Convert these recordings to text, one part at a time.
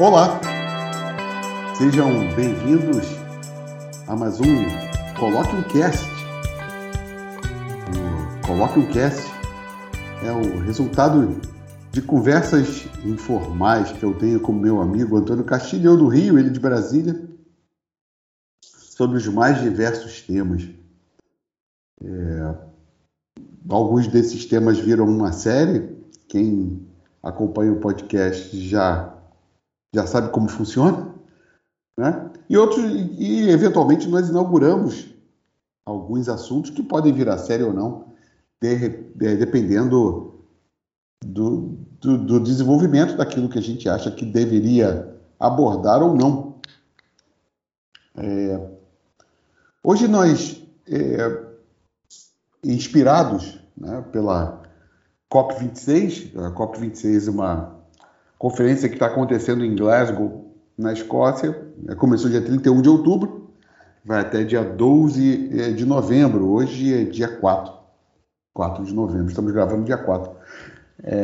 Olá, sejam bem-vindos a mais um Coloque um Cast. O Coloque um Cast é o resultado de conversas informais que eu tenho com meu amigo Antônio Castilho, eu do Rio, ele de Brasília, sobre os mais diversos temas. É, alguns desses temas viram uma série. Quem acompanha o podcast já já sabe como funciona, né? E outros, e eventualmente nós inauguramos alguns assuntos que podem virar série ou não, de, de, dependendo do, do, do, desenvolvimento daquilo que a gente acha que deveria abordar ou não. É, hoje nós, é, inspirados né, pela COP26, a COP26 é uma conferência que está acontecendo em Glasgow, na Escócia. É, começou dia 31 de outubro, vai até dia 12 é, de novembro. Hoje é dia 4. 4 de novembro. Estamos gravando dia 4. É,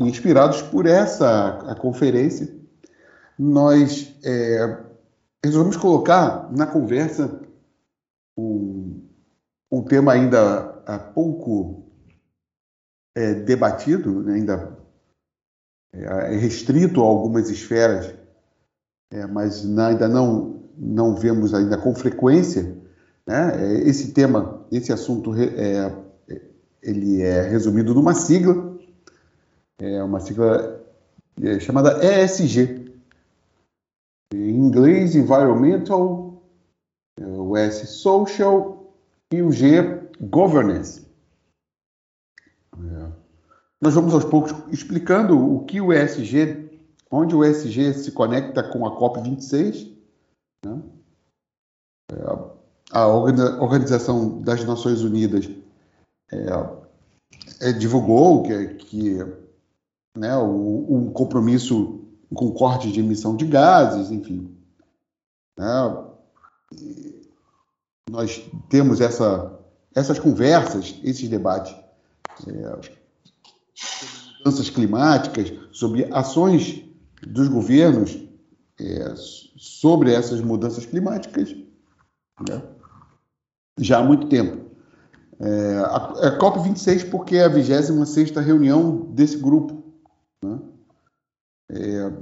inspirados por essa a conferência, nós é, resolvemos colocar na conversa um, um tema ainda há pouco é, debatido, né, ainda é, é restrito a algumas esferas, é, mas ainda não, não vemos ainda com frequência. Né? É, esse tema, esse assunto, é, ele é resumido numa sigla, é uma sigla é, chamada ESG. Em inglês, Environmental, o S, Social, e o G, Governance. Nós vamos aos poucos explicando o que o ESG, onde o ESG se conecta com a COP26, né? É, a Organização das Nações Unidas é, é, divulgou que, que né, o, um compromisso com corte de emissão de gases, enfim. Né? Nós temos essa, essas conversas, esses debates. É, mudanças climáticas, sobre ações dos governos é, sobre essas mudanças climáticas né? já há muito tempo. É, a, a COP26 porque é a 26 reunião desse grupo. Né? É,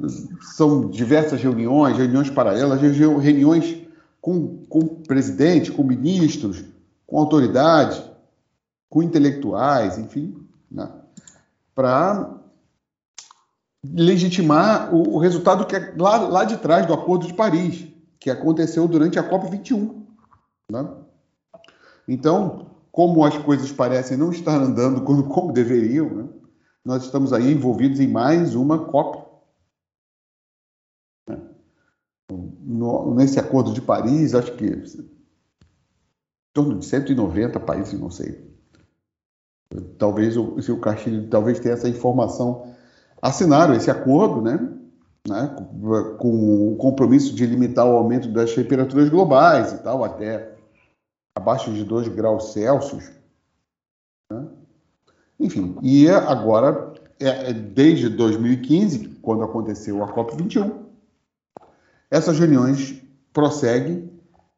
são diversas reuniões, reuniões paralelas, reuniões com, com presidente, com ministros, com autoridades, com intelectuais, enfim. Né? Para legitimar o, o, resultado que é lá, lá de trás do Acordo de Paris, que aconteceu durante a COP21. Né? Então, como as coisas parecem não estar andando como, como deveriam, né? nós estamos aí envolvidos em mais uma COP. Né? No, nesse Acordo de Paris, acho que em torno de 190 países, não sei, Talvez o, se o Castilho talvez tenha essa informação, assinaram esse acordo, né? né? Com o compromisso de limitar o aumento das temperaturas globais e tal, até abaixo de 2 graus Celsius. Né? Enfim, e agora, é, é desde 2015, quando aconteceu a COP21, essas reuniões prosseguem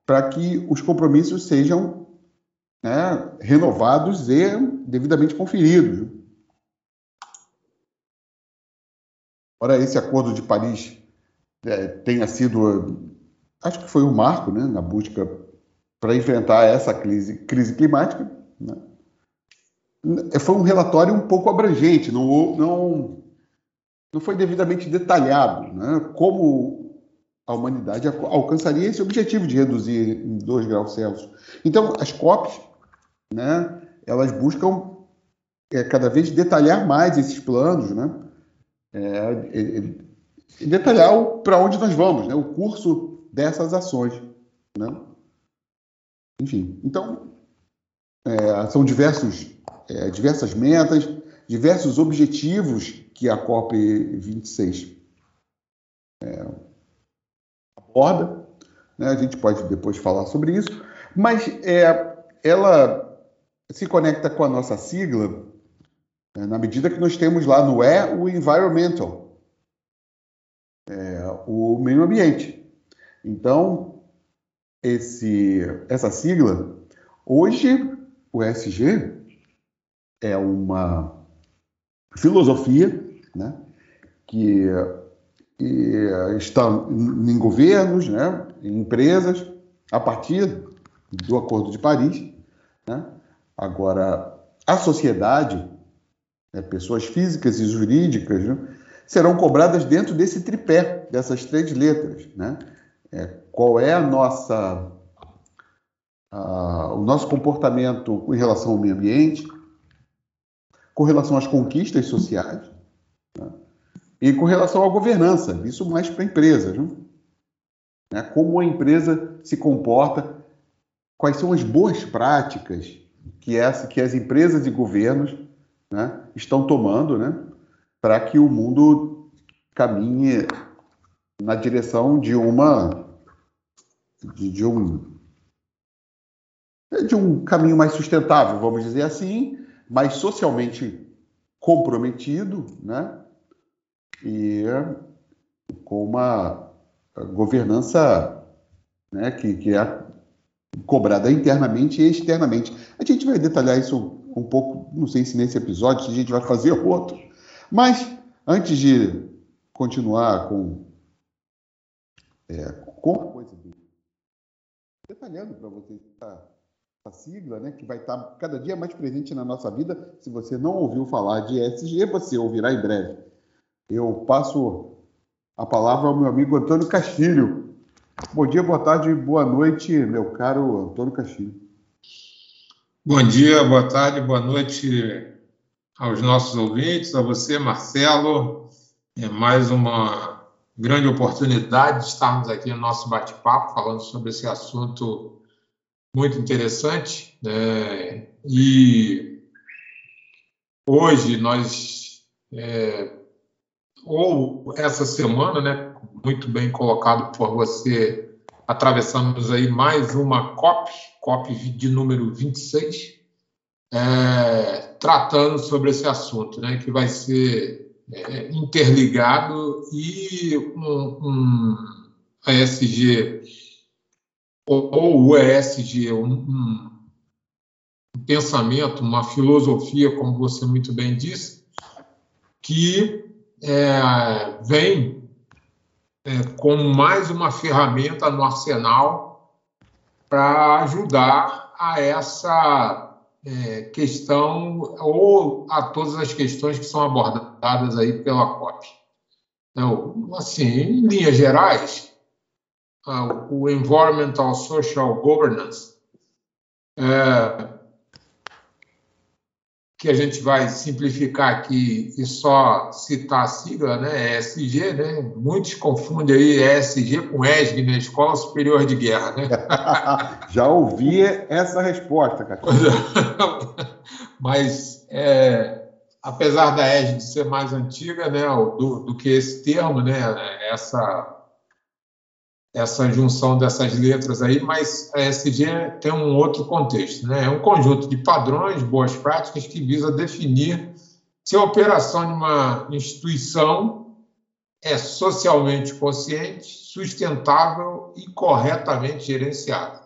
para que os compromissos sejam né, renovados e devidamente conferidos. Ora, esse Acordo de Paris é, tenha sido, acho que foi um marco né, na busca para enfrentar essa crise, crise climática. Né? Foi um relatório um pouco abrangente, não, não, não foi devidamente detalhado né, como a humanidade alcançaria esse objetivo de reduzir em 2 graus Celsius. Então, as COPs né, elas buscam é, cada vez detalhar mais esses planos, né, é, detalhar para onde nós vamos, né, o curso dessas ações. Né? Enfim, então, é, são diversos, é, diversas metas, diversos objetivos que a COP26 é, aborda. Né? A gente pode depois falar sobre isso, mas é, ela se conecta com a nossa sigla né, na medida que nós temos lá no E o environmental. o meio ambiente. Então, esse, essa sigla, hoje o ESG é uma filosofia né, que, que está em governos, né, em empresas, a partir do Acordo de Paris. Né? Agora, a sociedade, né, pessoas físicas e jurídicas, né, serão cobradas dentro desse tripé, dessas três letras. Né? É, qual é a nossa, a, o nosso comportamento em relação ao meio ambiente, com relação às conquistas sociais né? e com relação à governança, isso mais para empresas. Né? Como a empresa se comporta, quais são as boas práticas que, essa, que as empresas e governos né, estão tomando né, para que o mundo caminhe na direção de uma de, de, um de um caminho mais sustentável, vamos dizer assim, mais socialmente comprometido, né? E com uma governança né, que, que é cobrada internamente e externamente. A gente vai detalhar isso um pouco, não sei se nesse episódio, se a gente vai fazer outro. Mas, antes de continuar com, é, com a coisa do. detalhando para vocês a, a, sigla, né, que vai estar cada dia mais presente na nossa vida. Se você não ouviu falar de ESG, você ouvirá em breve. Eu passo a palavra ao meu amigo Antônio Castilho. Bom dia, boa tarde, boa noite, meu caro Antônio Castilho. Bom dia, boa tarde, boa noite aos nossos ouvintes, a você, Marcelo. É mais uma grande oportunidade de estarmos aqui no nosso bate-papo falando sobre esse assunto muito interessante. Né? E hoje nós, é, ou essa semana, né, muito bem colocado por você, atravessamos aí mais uma COP, COP de número 26, é, tratando sobre esse assunto, né, que vai ser é, interligado e um, um ESG ou o ESG, um, um, pensamento, uma filosofia, como você muito bem disse, que é, vem é, como mais uma ferramenta no arsenal para ajudar a essa é, questão ou a todas as questões que são abordadas aí pela COP. Então, assim, em linhas gerais, o Environmental Social Governance, é, que a gente vai simplificar aqui e só citar a sigla, né, ESG, né? Muitos confundem aí ESG com ESG, né, Escola Superior de Guerra, né? Já ouvi essa resposta, cara. Mas, é, apesar da ESG ser mais antiga, né, do, do que esse termo, né, essa essa junção dessas letras aí, mas a ESG tem um outro contexto, né? É um conjunto de padrões, boas práticas que visa definir se a operação de uma instituição é socialmente consciente, sustentável e corretamente gerenciada.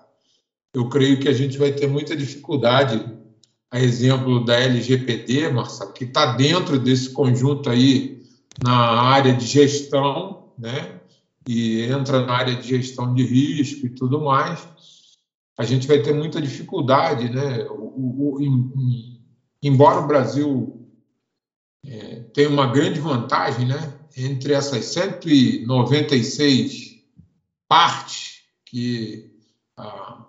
Eu creio que a gente vai ter muita dificuldade, a exemplo da LGPD, Marcelo, que está dentro desse conjunto aí na área de gestão, né? E entra na área de gestão de risco e tudo mais, a gente vai ter muita dificuldade, né? O, o, em, embora o Brasil é, tenha uma grande vantagem, né? Entre essas 196 partes que a,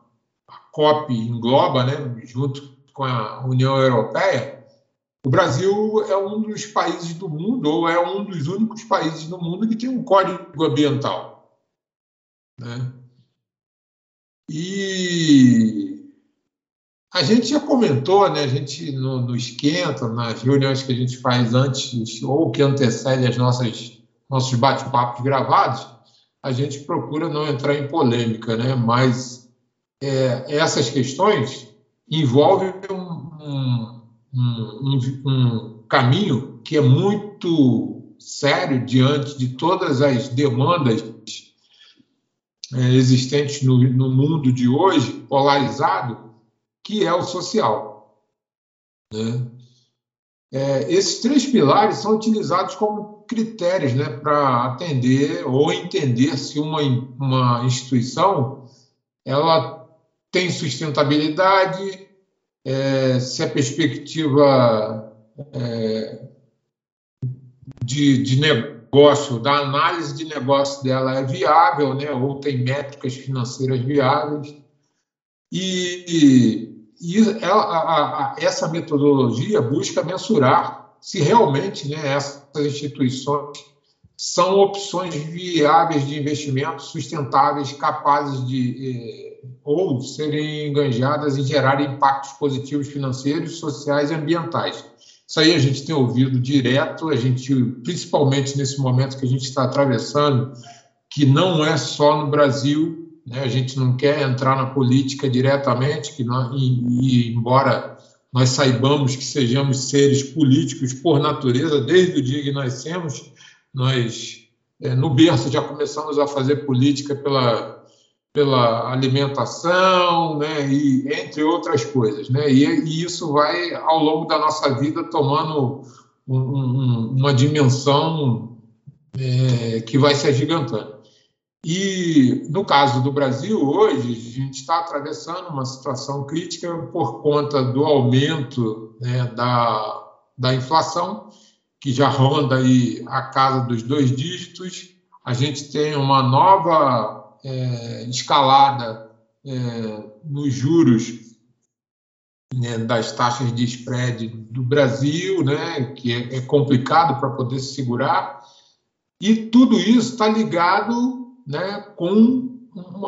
a COP engloba, né? Junto com a União Europeia, o Brasil é um dos países do mundo, ou é um dos únicos países do mundo que tem um código ambiental. Né? E a gente já comentou, né? a gente no, no, esquenta, nas reuniões que a gente faz antes, ou que antecede as nossas nossos bate-papos gravados, a gente procura não entrar em polêmica, né? mas é, essas questões envolvem um, um um, um, um caminho que é muito sério diante de todas as demandas é, existentes no, no mundo de hoje, polarizado, que é o social. Né? É, esses três pilares são utilizados como critérios né, para atender ou entender se uma, uma instituição ela tem sustentabilidade, é, se a perspectiva é, de, de negócio, da análise de negócio dela é viável, né, ou tem métricas financeiras viáveis. E, e ela, a, a, essa metodologia busca mensurar se realmente né, essas instituições são opções viáveis de investimento, sustentáveis, capazes de eh, ou serem enganjadas e gerar impactos positivos financeiros, sociais e ambientais. Isso aí a gente tem ouvido direto, a gente, principalmente nesse momento que a gente está atravessando, que não é só no Brasil, né? a gente não quer entrar na política diretamente, que nós, e, e, embora nós saibamos que sejamos seres políticos por natureza, desde o dia que nascemos, nós é, no berço já começamos a fazer política pela pela alimentação, né, e entre outras coisas, né, e, e isso vai ao longo da nossa vida tomando um, um, uma dimensão é, que vai se agigantando. E no caso do Brasil hoje a gente está atravessando uma situação crítica por conta do aumento né, da, da inflação que já ronda aí a casa dos dois dígitos. A gente tem uma nova é, escalada é, nos juros né, das taxas de spread do Brasil, né, que é, é complicado para poder se segurar, e tudo isso está ligado né, com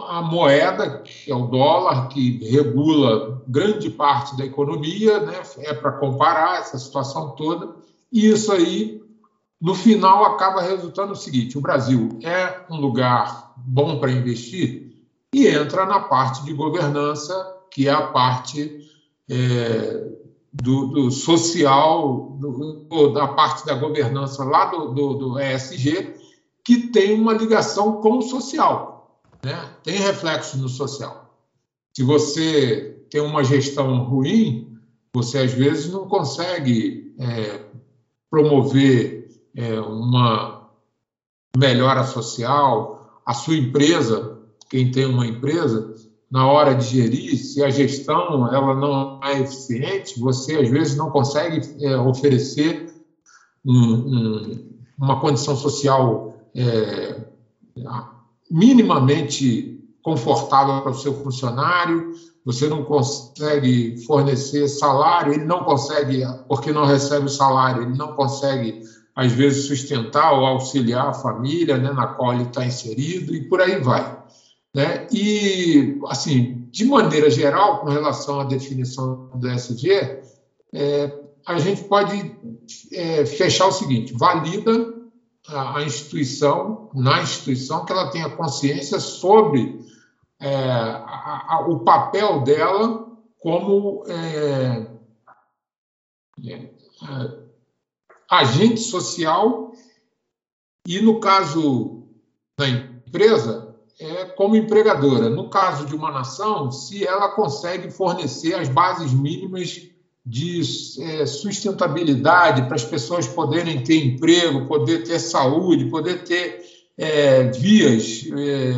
a moeda, que é o dólar, que regula grande parte da economia, né, é para comparar essa situação toda, e isso aí no final acaba resultando o seguinte: o Brasil é um lugar bom para investir e entra na parte de governança, que é a parte é, do, do, social, do, da parte da governança lá do, do, do ESG, que tem uma ligação com o social, né? tem reflexo no social. Se você tem uma gestão ruim, você às vezes não consegue é, promover é, uma melhora social, a sua empresa, quem tem uma empresa, na hora de gerir, se a gestão ela não é eficiente, você às vezes não consegue é, oferecer um, um, uma condição social é, minimamente confortável para o seu funcionário, você não consegue fornecer salário, ele não consegue, porque não recebe o salário, ele não consegue às vezes sustentar ou auxiliar a família né, na qual ele está inserido e por aí vai. Né? E, assim, de maneira geral, com relação à definição do SG, é, a gente pode é, fechar o seguinte: valida a, instituição, na instituição, que ela tenha consciência sobre é, a, a, o papel dela como é, é agente social e, no caso da empresa, é como empregadora. No caso de uma nação, se ela consegue fornecer as bases mínimas de é, sustentabilidade para as pessoas poderem ter emprego, poder ter saúde, poder ter é, vias é,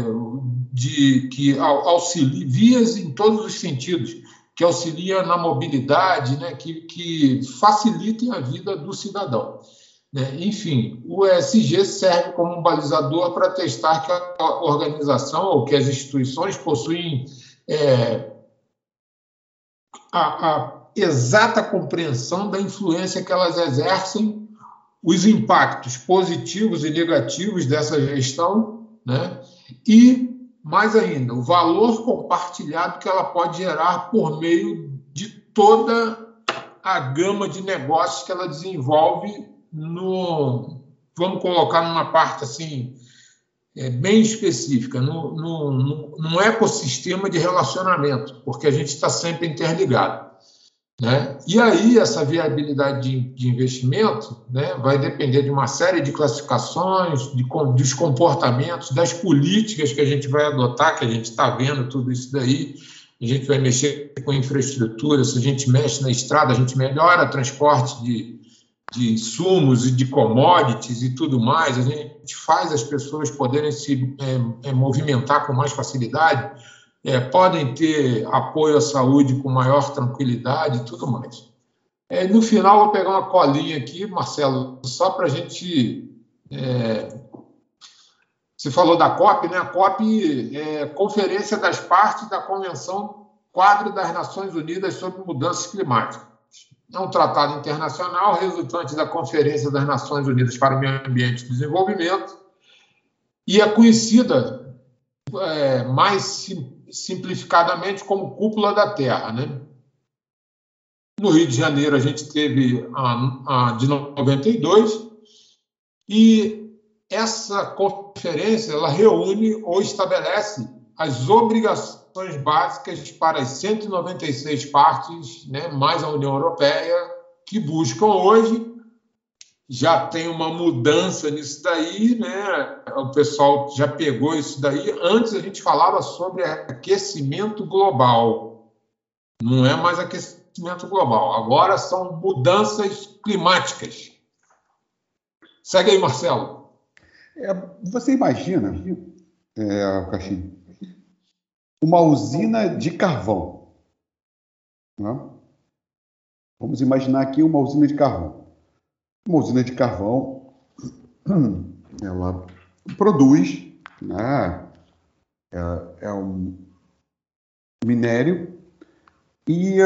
de que auxiliem vias em todos os sentidos que auxilia na mobilidade, né, que, que facilitem a vida do cidadão. Né? Enfim, o ESG serve como um balizador para testar que a organização ou que as instituições possuem é, a, a exata compreensão da influência que elas exercem, os impactos positivos e negativos dessa gestão, né? e mais ainda, o valor compartilhado que ela pode gerar por meio de toda a gama de negócios que ela desenvolve no, vamos colocar numa parte assim, é, bem específica, no, no, no, num ecossistema de relacionamento, porque a gente está sempre interligado. Né? E aí, essa viabilidade de, de investimento né, vai depender de uma série de classificações, de, dos comportamentos, das políticas que a gente vai adotar, que a gente está vendo tudo isso daí. A gente vai mexer com infraestrutura, se a gente mexe na estrada, a gente melhora o transporte de, de insumos e de commodities e tudo mais, a gente faz as pessoas poderem se é, é, movimentar com mais facilidade é, podem ter apoio à saúde com maior tranquilidade e tudo mais. É, no final, vou pegar uma colinha aqui, Marcelo, só para a gente. É, você falou da COP, né? A COP é Conferência das Partes da Convenção Quadro das Nações Unidas sobre Mudanças Climáticas. É um tratado internacional resultante da Conferência das Nações Unidas para o Meio Ambiente e Desenvolvimento e é conhecida é, mais simplificadamente como cúpula da Terra. Né? No Rio de Janeiro, a gente teve a, a de 92, e essa conferência ela reúne ou estabelece as obrigações básicas para as 196 partes, né, mais a União Europeia, que buscam hoje já tem uma mudança nisso daí, né? O pessoal já pegou isso daí. Antes a gente falava sobre aquecimento global. Não é mais aquecimento global. Agora são mudanças climáticas. Segue aí, Marcelo. É, você imagina, é, Caixinho, uma usina de carvão. Né? Vamos imaginar aqui uma usina de carvão. Uma usina de carvão, ela produz, né, é, é um minério e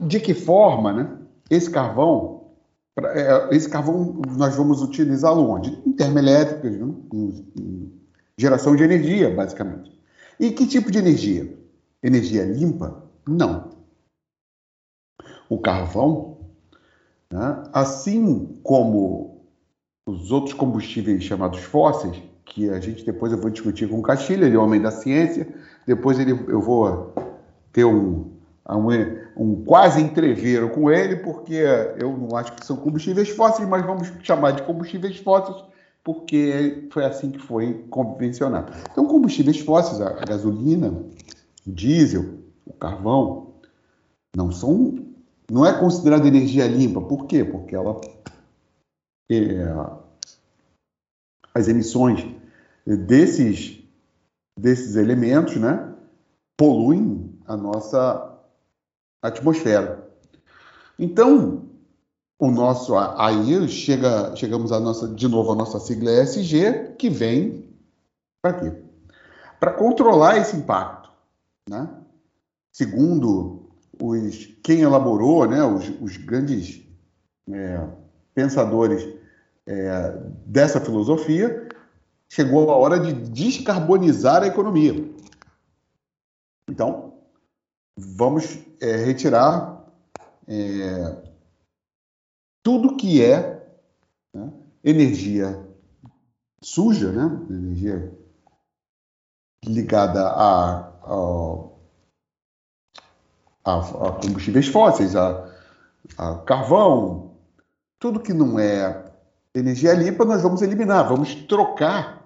de que forma, né, esse carvão, é, esse carvão nós vamos utilizá-lo onde? Em termoelétricas, né? em geração de energia, basicamente. E que tipo de energia? Energia limpa? Não. O carvão né? Assim como os outros combustíveis chamados fósseis, que a gente depois eu vou discutir com o Castilho, ele é homem da ciência, depois ele, eu vou ter um, um, um quase entreveiro com ele, porque eu não acho que são combustíveis fósseis, mas vamos chamar de combustíveis fósseis, porque foi assim que foi convencionado. Então, combustíveis fósseis, a gasolina, o diesel, o carvão, não são não é considerada energia limpa. Por quê? Porque ela é, as emissões desses desses elementos, né, poluem a nossa atmosfera. Então, o nosso aí chega chegamos nossa de novo a nossa sigla ESG, que vem para quê? Para controlar esse impacto, né? Segundo os, quem elaborou, né, os, os grandes é, pensadores é, dessa filosofia, chegou a hora de descarbonizar a economia. Então, vamos é, retirar é, tudo que é né, energia suja, né, energia ligada a, a a, a combustíveis fósseis, a, a carvão, tudo que não é energia limpa, nós vamos eliminar, vamos trocar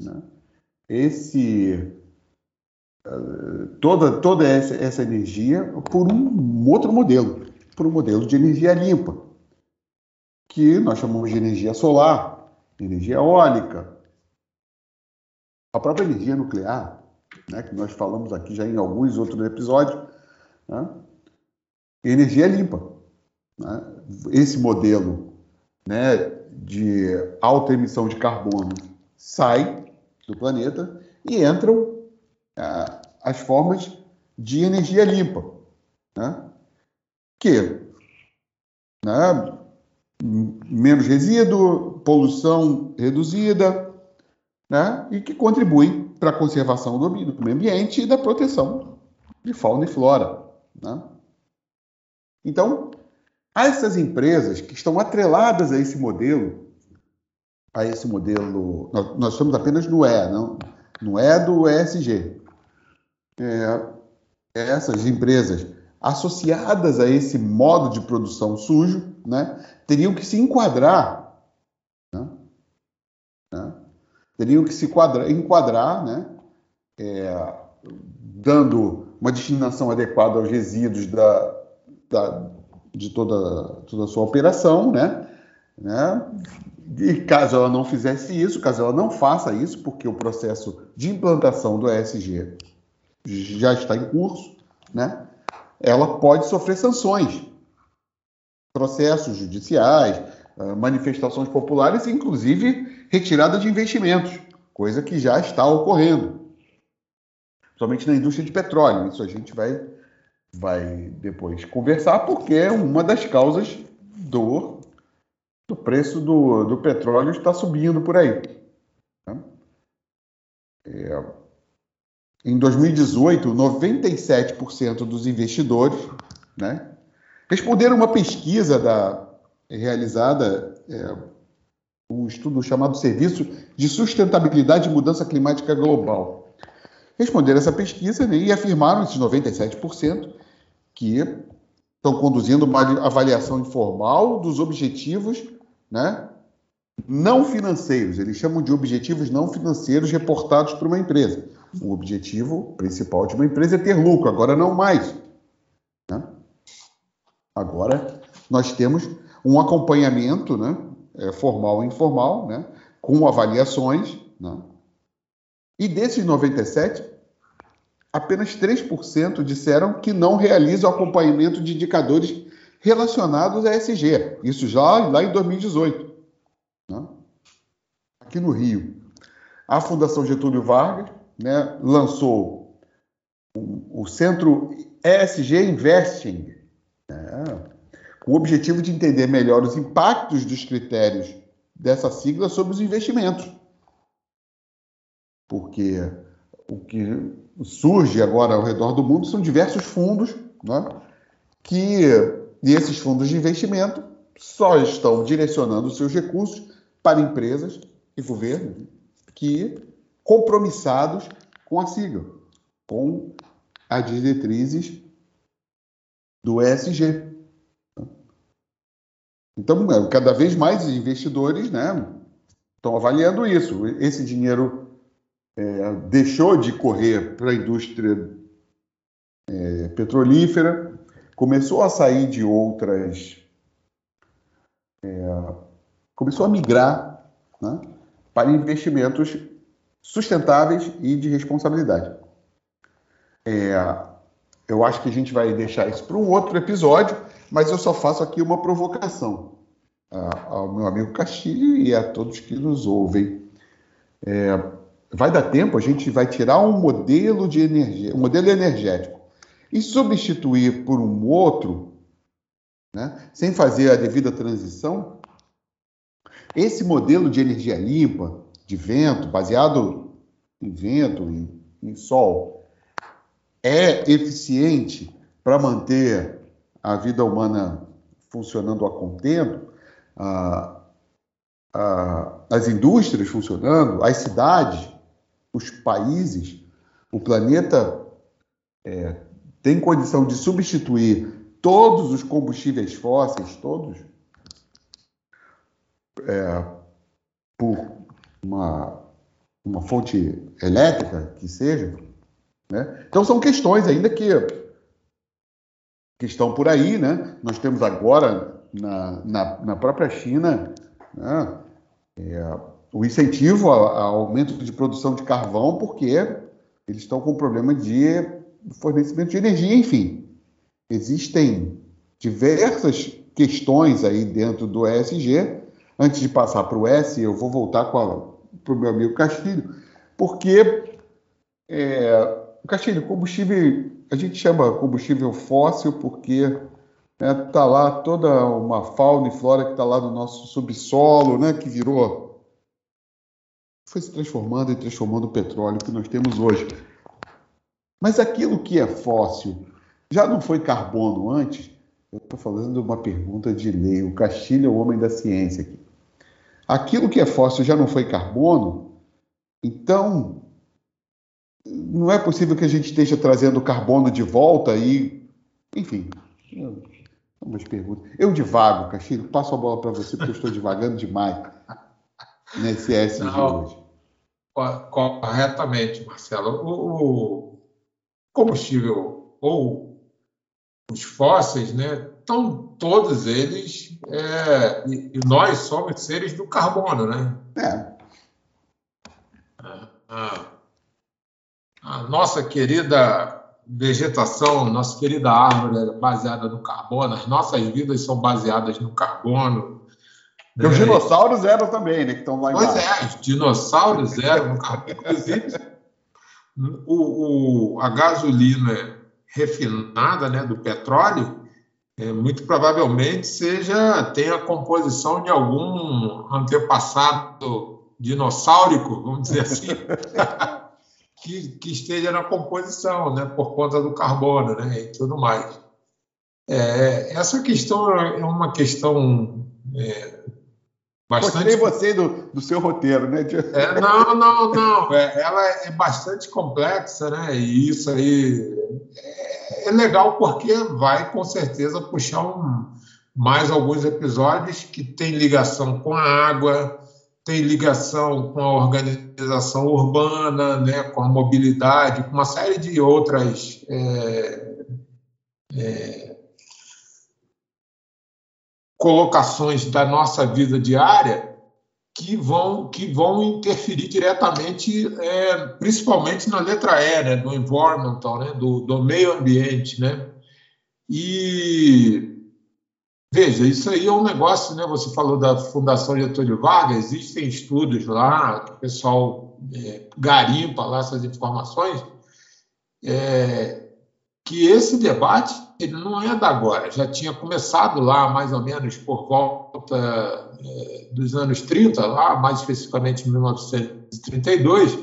né, esse uh, toda toda essa, essa energia por um outro modelo, por um modelo de energia limpa, que nós chamamos de energia solar, energia eólica, a própria energia nuclear, né, que nós falamos aqui já em alguns outros episódios, né? Energia limpa. Né? Esse modelo né, de alta emissão de carbono sai do planeta e entram é, as formas de energia limpa, né? que né, menos resíduo, poluição reduzida, né, e que contribuem para a conservação do meio ambiente e da proteção de fauna e flora. Né? Então, essas empresas que estão atreladas a esse modelo, a esse modelo, nós, nós estamos apenas no E, não, no E do ESG. É, essas empresas associadas a esse modo de produção sujo, né, teriam que se enquadrar, né, né, teriam que se quadra, enquadrar, né, é, dando uma destinação adequada aos resíduos da, da, de toda, toda a sua operação, né, né, e caso ela não fizesse isso, caso ela não faça isso, porque o processo de implantação do ESG já está em curso, né? ela pode sofrer sanções, processos judiciais, ah, manifestações populares, inclusive retirada de investimentos, coisa que já está ocorrendo, somente na indústria de petróleo. Isso a gente vai, vai depois conversar, porque é uma das causas do, do preço do, do petróleo está subindo por aí. Né? É, em 2018, 97% dos investidores né, responderam uma pesquisa da, realizada, é, um estudo chamado Serviço de Sustentabilidade e Mudança Climática Global. Responderam essa pesquisa né, e afirmaram, esses 97%, que estão conduzindo uma avaliação informal dos objetivos né, não financeiros. Eles chamam de objetivos não financeiros reportados por uma empresa. O objetivo principal de uma empresa é ter lucro, agora não mais. Né? Agora nós temos um acompanhamento né, é, formal e informal, né, com avaliações. Né? E desses 97, apenas 3% disseram que não realizam acompanhamento de indicadores relacionados a SG. Isso já lá em 2018. Né? Aqui no Rio, a Fundação Getúlio Vargas né, lançou o, o Centro ESG Investing, né, com o objetivo de entender melhor os impactos dos critérios dessa sigla sobre os investimentos. Porque o que surge agora ao redor do mundo são diversos fundos, né, que e esses fundos de investimento só estão direcionando seus recursos para empresas e governos que compromissados com a sigla, com as diretrizes do ESG. Então, é, cada vez mais investidores né, estão avaliando isso. Esse dinheiro é, deixou de correr para a indústria é, petrolífera, começou a sair de outras. É, começou a migrar né, para investimentos sustentáveis e de responsabilidade. É, eu acho que a gente vai deixar isso para um outro episódio, mas eu só faço aqui uma provocação ao meu amigo Castilho e a todos que nos ouvem. É, vai dar tempo, a gente vai tirar um modelo de energia, um modelo energético e substituir por um outro, né, sem fazer a devida transição. Esse modelo de energia limpa, de vento, baseado em vento, em, em sol, é eficiente para manter a vida humana funcionando a contento, a, a, as indústrias funcionando, as cidades, os países, o planeta é, tem condição de substituir todos os combustíveis fósseis, todos, é, por uma, uma fonte elétrica que seja. Né? Então são questões ainda que, que estão por aí. Né? Nós temos agora na, na, na própria China né? é, o incentivo ao, aumento de produção de carvão, porque eles estão com problema de fornecimento de energia, enfim. Existem diversas questões aí dentro do ESG. Antes de passar para o S, eu vou voltar para o meu amigo Castilho, porque é, Castilho, combustível, a gente chama combustível fóssil porque está né, tá lá toda uma fauna e flora que está lá no nosso subsolo, né, que virou, foi se transformando e transformando o petróleo que nós temos hoje. Mas aquilo que é fóssil já não foi carbono antes? Eu estou fazendo uma pergunta de lei. O Castilho é o homem da ciência aqui aquilo que é fóssil já não foi carbono, então não é possível que a gente esteja trazendo carbono de volta e Enfim, umas perguntas. Eu divago, Castilho, passo a bola para você, porque eu estou divagando demais nesse S de hoje. Corretamente, Marcelo. O, combustível ou os fósseis, né, estão todos eles, é, e, nós somos seres do carbono, né? É. A, a nossa querida vegetação, nossa querida árvore é baseada no carbono, as nossas vidas são baseadas no carbono. E os dinossauros eram também, né? Que estão lá Pois é, os dinossauros eram. Inclusive, o, o, a gasolina refinada né, do petróleo é, muito provavelmente seja tenha a composição de algum antepassado dinossáurico, vamos dizer assim, que, que, esteja na composição, né, por conta do carbono, né, e tudo mais. É, essa questão é uma questão é, bastante. Gostei você do, do seu roteiro, né? É, não, não, não. É, ela é bastante complexa, né? E isso aí é, é legal porque vai com certeza puxar um, mais alguns episódios que tem ligação com a água, tem ligação com a organização urbana, né? Com a mobilidade, com uma série de outras é, é, colocações da nossa vida diária que vão, que vão interferir diretamente, é, principalmente na letra E, né, do environmental, né, do, do meio ambiente. Né? E veja, isso aí é um negócio, né? Você falou da Fundação Getúlio Vargas, existem estudos lá, que o pessoal é, garimpa lá essas informações, é, que esse debate ele não é da agora, já tinha começado lá mais ou menos por volta é, dos anos 30, lá mais especificamente em 1932,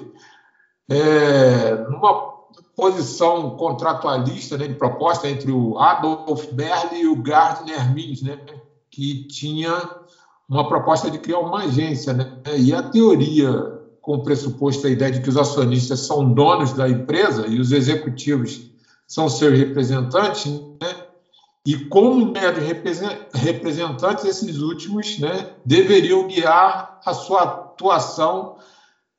é, numa posição contratualista né, de proposta entre o Adolf Berle e o Gardner Mins, né, que tinha uma proposta de criar uma agência. Né, e a teoria, com o pressuposto da ideia de que os acionistas são donos da empresa e os executivos são seus representantes, né? e como meros representantes, esses últimos né, deveriam guiar a sua atuação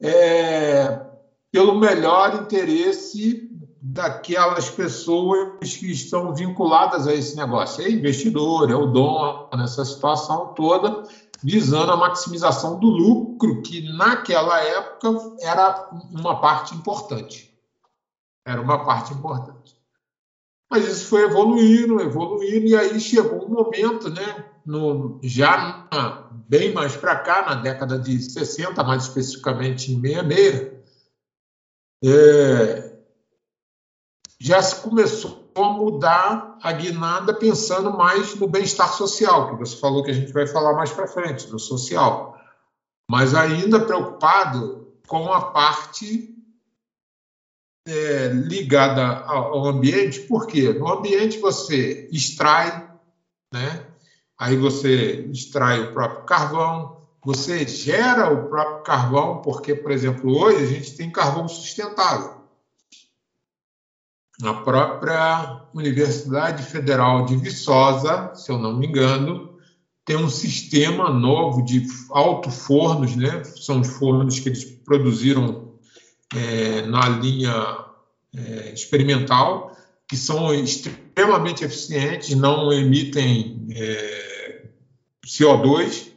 é, pelo melhor interesse daquelas pessoas que estão vinculadas a esse negócio. É investidor, é o dono, nessa situação toda, visando a maximização do lucro, que naquela época era uma parte importante. Era uma parte importante. Mas isso foi evoluindo, evoluindo, e aí chegou um momento, né, no, já na, bem mais para cá, na década de 60, mais especificamente em 66, é, já se começou a mudar a guinada pensando mais no bem-estar social, que você falou que a gente vai falar mais para frente, do social, mas ainda preocupado com a parte é, ligada ao ambiente, porque no ambiente você extrai, né? aí você extrai o próprio carvão, você gera o próprio carvão, porque, por exemplo, hoje a gente tem carvão sustentável. A própria Universidade Federal de Viçosa, se eu não me engano, tem um sistema novo de alto-fornos, né? são os fornos que eles produziram é, na linha é, experimental, que são extremamente eficientes, não emitem é, CO2,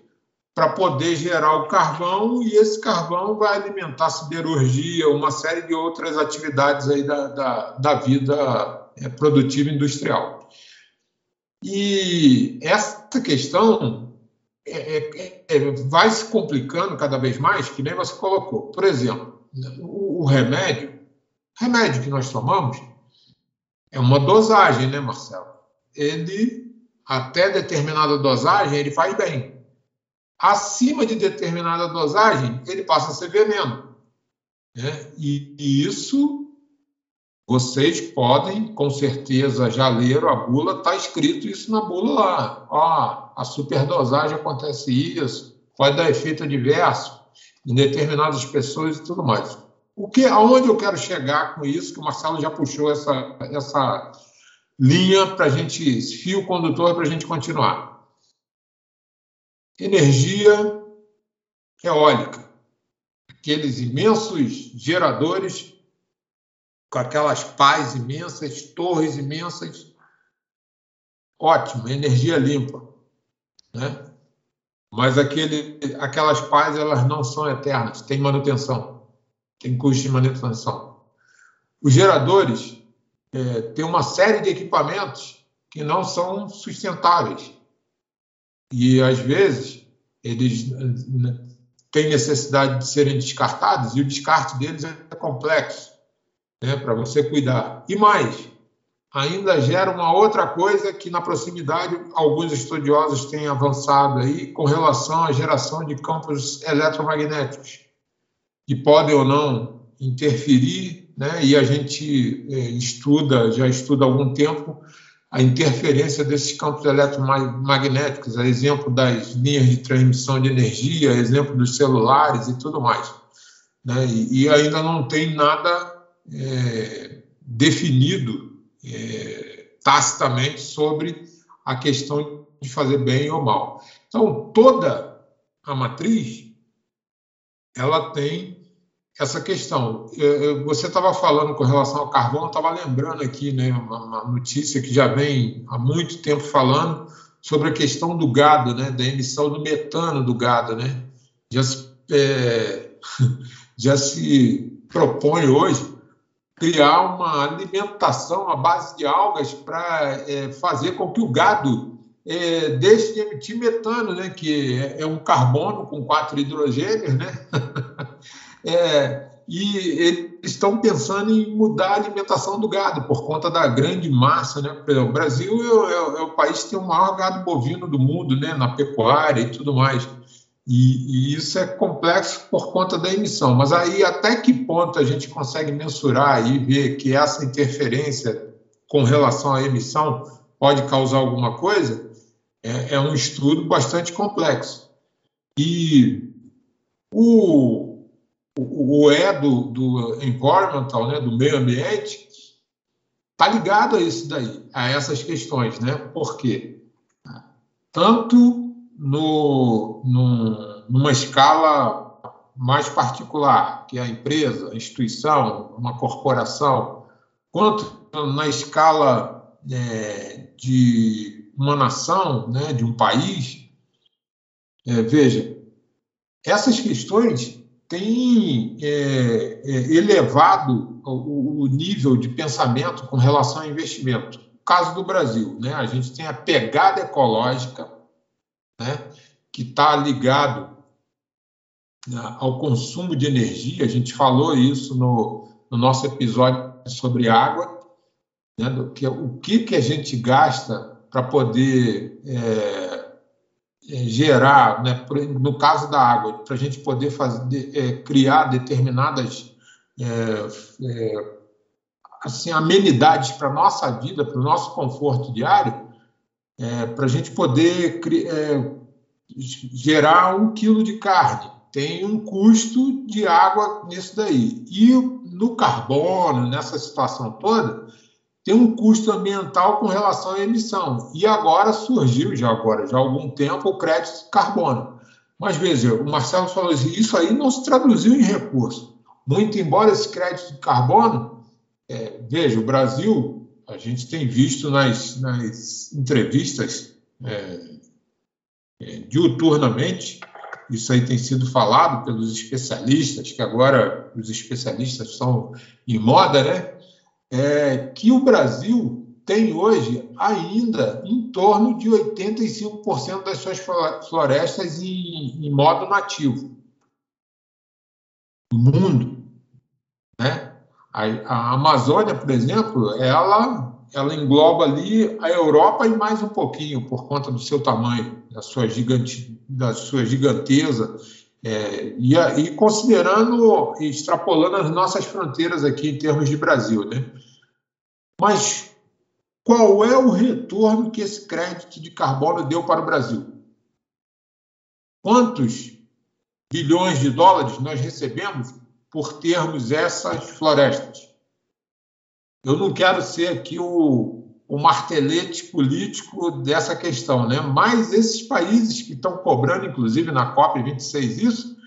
para poder gerar o carvão, e esse carvão vai alimentar siderurgia, uma série de outras atividades aí da, da, da vida é, produtiva industrial. E essa questão é, é, é, vai se complicando cada vez mais, que nem você colocou. Por exemplo, o, remédio, remédio que nós tomamos, é uma dosagem, né, Marcelo? Ele, até determinada dosagem, ele faz bem. Acima de determinada dosagem, ele passa a ser veneno. Né? E, e isso vocês podem, com certeza, já leram a bula, está escrito isso na bula lá. Ó, a superdosagem acontece isso, pode dar efeito adverso em determinadas pessoas e tudo mais. O que, aonde eu quero chegar com isso, que o Marcelo já puxou essa, essa, linha para a gente, fio condutor para a gente continuar. Energia eólica, aqueles imensos geradores com aquelas pás imensas, torres imensas, ótimo, energia limpa, né? Mas aquele, aquelas pás elas não são eternas, tem manutenção, tem custo de manutenção. Os geradores é, têm uma série de equipamentos que não são sustentáveis e às vezes eles né, têm necessidade de serem descartados e o descarte deles é complexo, né, para você cuidar. E mais, ainda gera uma outra coisa que na proximidade alguns estudiosos têm avançado aí com relação à geração de campos eletromagnéticos que podem ou não interferir, né? E a gente é, estuda, já estuda há algum tempo a interferência desses campos eletromagnéticos, a exemplo das linhas de transmissão de energia, a exemplo dos celulares e tudo mais, né? E, ainda não tem nada é, definido é, tacitamente sobre a questão de fazer bem ou mal. Então, toda a matriz ela tem essa questão. Você estava falando com relação ao carvão, estava lembrando aqui né, uma, notícia que já vem há muito tempo falando sobre a questão do gado, né, da emissão do metano do gado. Né? Já, se, é, já se propõe hoje criar uma alimentação à base de algas para é, fazer com que o gado é, deixe de emitir metano, né, que é, é um carbono com quatro hidrogênios, né? é, e eles estão pensando em mudar a alimentação do gado por conta da grande massa, né? O Brasil é, é, é o país que tem o maior gado bovino do mundo, né, na pecuária e tudo mais. E, e, isso é complexo por conta da emissão. Mas aí, até que ponto a gente consegue mensurar e ver que essa interferência com relação à emissão pode causar alguma coisa? É, é um estudo bastante complexo. E o, o, o E do, do environmental, né, do meio ambiente, está ligado a isso daí, a essas questões, né? Por quê? Tanto no, no, numa escala mais particular, que é a empresa, a instituição, uma corporação, quanto na escala é, de uma nação, né, de um país. É, veja, essas questões têm é, é elevado o, o, nível de pensamento com relação ao investimento. No caso do Brasil, né, a gente tem a pegada ecológica né, que está ligado né, ao consumo de energia. A gente falou isso no, no nosso episódio sobre água, né, do que, o que, que a gente gasta para poder é, é, gerar, né, no caso da água, para a gente poder fazer, é, criar determinadas é, é, assim, amenidades para a nossa vida, para o nosso conforto diário, é, para a gente poder é, gerar um quilo de carne. Tem um custo de água nisso daí. E no carbono, nessa situação toda, tem um custo ambiental com relação à emissão. E agora surgiu, já agora, já há algum tempo, o crédito de carbono. Mas veja, o Marcelo falou assim, isso aí não se traduziu em recurso. Muito embora esse crédito de carbono, é, veja, o Brasil a gente tem visto nas, nas entrevistas é, é, diuturnamente, isso aí tem sido falado pelos especialistas, que agora os especialistas estão em moda, né? É, que o Brasil tem hoje ainda em torno de 85% das suas florestas em, em modo nativo. No mundo. Né? A, a Amazônia, por exemplo, ela, ela engloba ali a Europa e mais um pouquinho, por conta do seu tamanho, da sua, gigante, da sua giganteza, é, e, e, considerando, extrapolando as nossas fronteiras aqui em termos de Brasil. Né? Mas qual é o retorno que esse crédito de carbono deu para o Brasil? Quantos bilhões de dólares nós recebemos por termos essas florestas. Eu não quero ser aqui o, o martelete político dessa questão, né? Mas esses países que estão cobrando, inclusive na COP26, isso,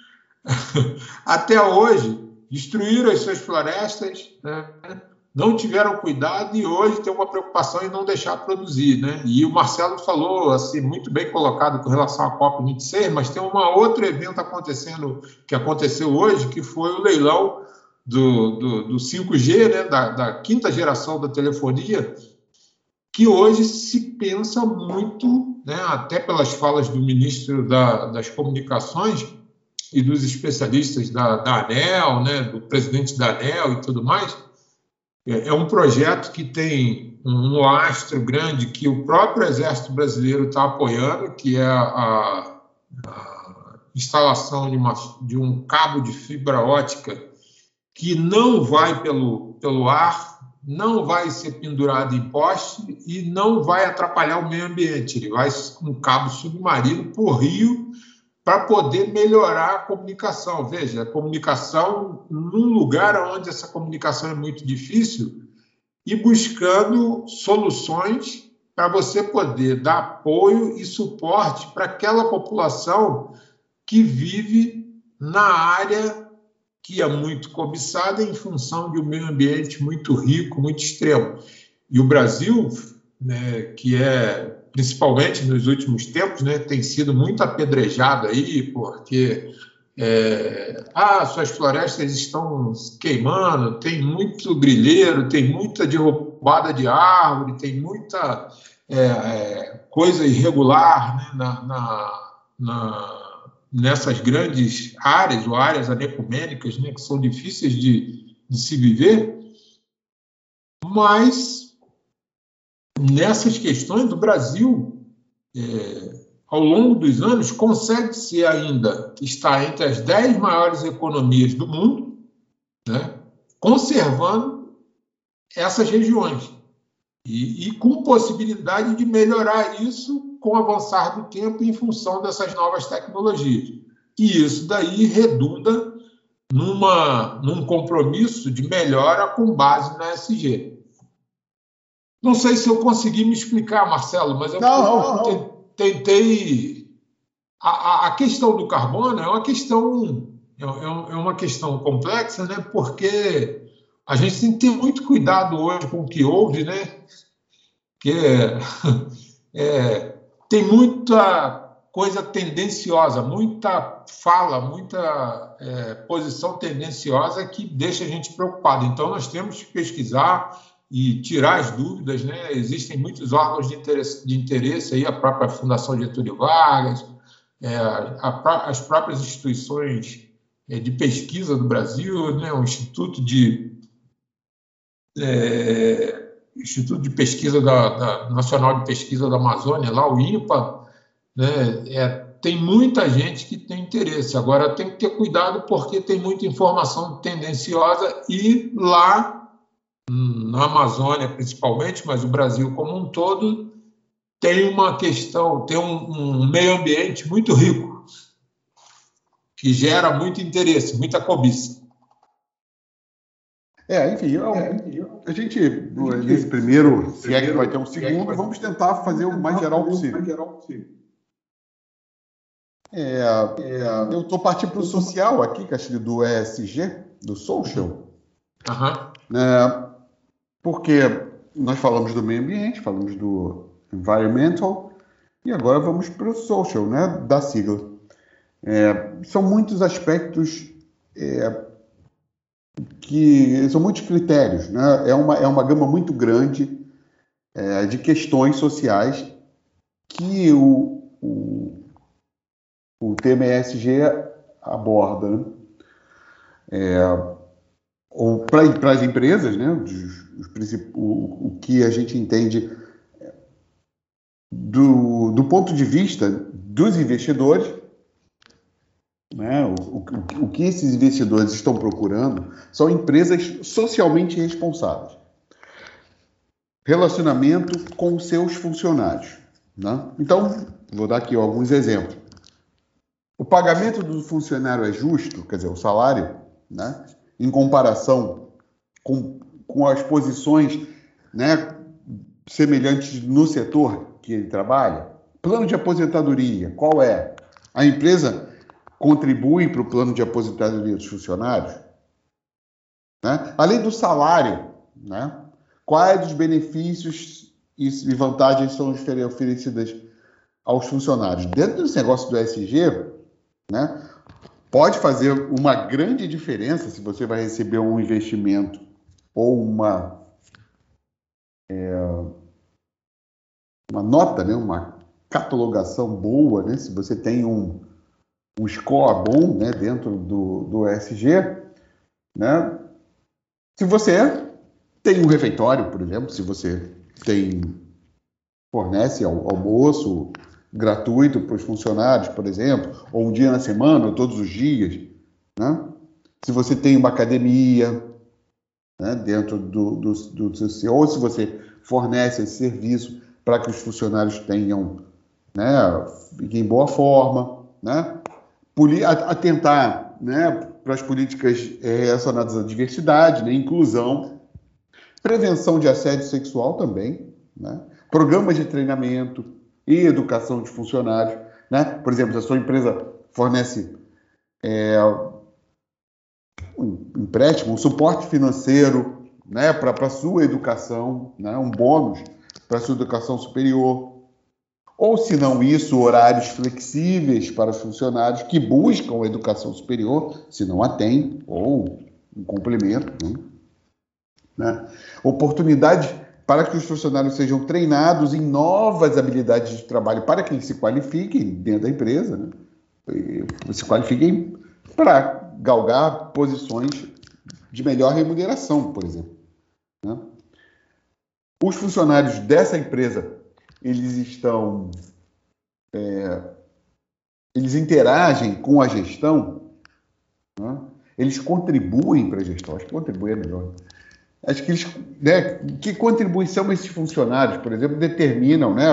até hoje destruíram as suas florestas, né? Não tiveram cuidado e hoje tem uma preocupação em não deixar produzir, né? E o Marcelo falou assim muito bem colocado com relação à COP 26, mas tem um outro evento acontecendo que aconteceu hoje que foi o leilão do, do, do 5G, né? Da, da quinta geração da telefonia que hoje se pensa muito, né, até pelas falas do ministro da, das Comunicações e dos especialistas da, da ANEL, né, do presidente da ANEL e tudo mais, é, é um projeto que tem um astro grande que o próprio Exército Brasileiro está apoiando, que é a, a instalação de, uma, de um cabo de fibra ótica que não vai pelo, pelo ar, não vai ser pendurado em poste e não vai atrapalhar o meio ambiente. Ele vai com um cabo submarino por rio para poder melhorar a comunicação. Veja, a comunicação num lugar onde essa comunicação é muito difícil e buscando soluções para você poder dar apoio e suporte para aquela população que vive na área que é muito cobiçada em função de um meio ambiente muito rico, muito extremo. E o Brasil, né, que é principalmente nos últimos tempos, né, tem sido muito apedrejado aí, porque é, ah, suas florestas estão queimando, tem muito grilheiro, tem muita derrubada de árvore, tem muita é, é, coisa irregular né, na, na, na nessas grandes áreas, ou áreas anecumênicas, né, que são difíceis de, de se viver, mas nessas questões o Brasil, é, ao longo dos anos, consegue ser ainda estar entre as dez maiores economias do mundo, né, conservando essas regiões e, e com possibilidade de melhorar isso com o avançar do tempo em função dessas novas tecnologias. E isso daí redunda numa, num compromisso de melhora com base na SG. Não sei se eu consegui me explicar, Marcelo, mas eu não, não, não. tentei. A, a, questão do carbono é uma questão é, é, é uma questão complexa, né? Porque a gente tem que ter muito cuidado hoje com o que houve, né? Que é, tem muita coisa tendenciosa, muita fala, muita é, posição tendenciosa que deixa a gente preocupado. Então, nós temos que pesquisar e tirar as dúvidas. Né? Existem muitos órgãos de interesse, de interesse aí, a própria Fundação Getúlio Vargas, é, a, as próprias instituições é, de pesquisa do Brasil, né? o Instituto de. É, Instituto de Pesquisa da, da, Nacional de Pesquisa da Amazônia, lá o INPA, né, é, tem muita gente que tem interesse. Agora tem que ter cuidado porque tem muita informação tendenciosa e lá na Amazônia principalmente, mas o Brasil como um todo tem uma questão, tem um, um meio ambiente muito rico que gera muito interesse, muita cobiça. É, enfim, eu, a gente, nesse primeiro, se é que vai ter um segundo, vamos tentar fazer o mais geral possível. É, é, eu estou partindo para o social aqui, Castilho, do ESG, do social. Uhum. Porque nós falamos do meio ambiente, falamos do environmental, e agora vamos para o social, né, da sigla. É, são muitos aspectos é, que são muitos critérios, né? é, uma, é uma gama muito grande é, de questões sociais que o, o, o TMSG aborda. Né? É, ou para as empresas, né? Os, o, o que a gente entende do, do ponto de vista dos investidores, né? O, o, o, que esses investidores estão procurando são empresas socialmente responsáveis. Relacionamento com seus funcionários. Né? Então, vou dar aqui alguns exemplos. O pagamento do funcionário é justo, quer dizer, o salário, né? em comparação com, com as posições né, semelhantes no setor que ele trabalha? Plano de aposentadoria, qual é? A empresa contribui para o plano de aposentadoria dos funcionários? Né? Além do salário, né? quais os benefícios e vantagens são oferecidas aos funcionários? Dentro desse negócio do SG, né? pode fazer uma grande diferença se você vai receber um investimento ou uma é, uma nota, né, uma catalogação boa, né, se você tem um, um score bom né, dentro do, do ESG, né, se você tem um refeitório, por exemplo, se você tem fornece almoço gratuito para os funcionários, por exemplo, ou um dia na semana, ou todos os dias, né? se você tem uma academia né, dentro do, do, do, ou se você fornece esse serviço para que os funcionários tenham, né, em boa forma, né, atentar, né, para as políticas eh, relacionadas à diversidade, né, inclusão, prevenção de assédio sexual também, né, programas de treinamento e educação de funcionários, né, por exemplo, se a sua empresa fornece é, um empréstimo, um suporte financeiro, né, para a sua educação, né, um bônus para a sua educação superior. Ou, se não isso, horários flexíveis para os funcionários que buscam a educação superior, se não a têm, ou um complemento. Né? Né? Oportunidades para que os funcionários sejam treinados em novas habilidades de trabalho para que eles se qualifiquem dentro da empresa, né? se qualifiquem para galgar posições de melhor remuneração, por exemplo. Né? Os funcionários dessa empresa, eles estão, é, eles interagem com a gestão, né? eles contribuem para a gestão, acho que contribuir é melhor. Acho que eles, né, que contribuição esses funcionários, por exemplo, determinam, né,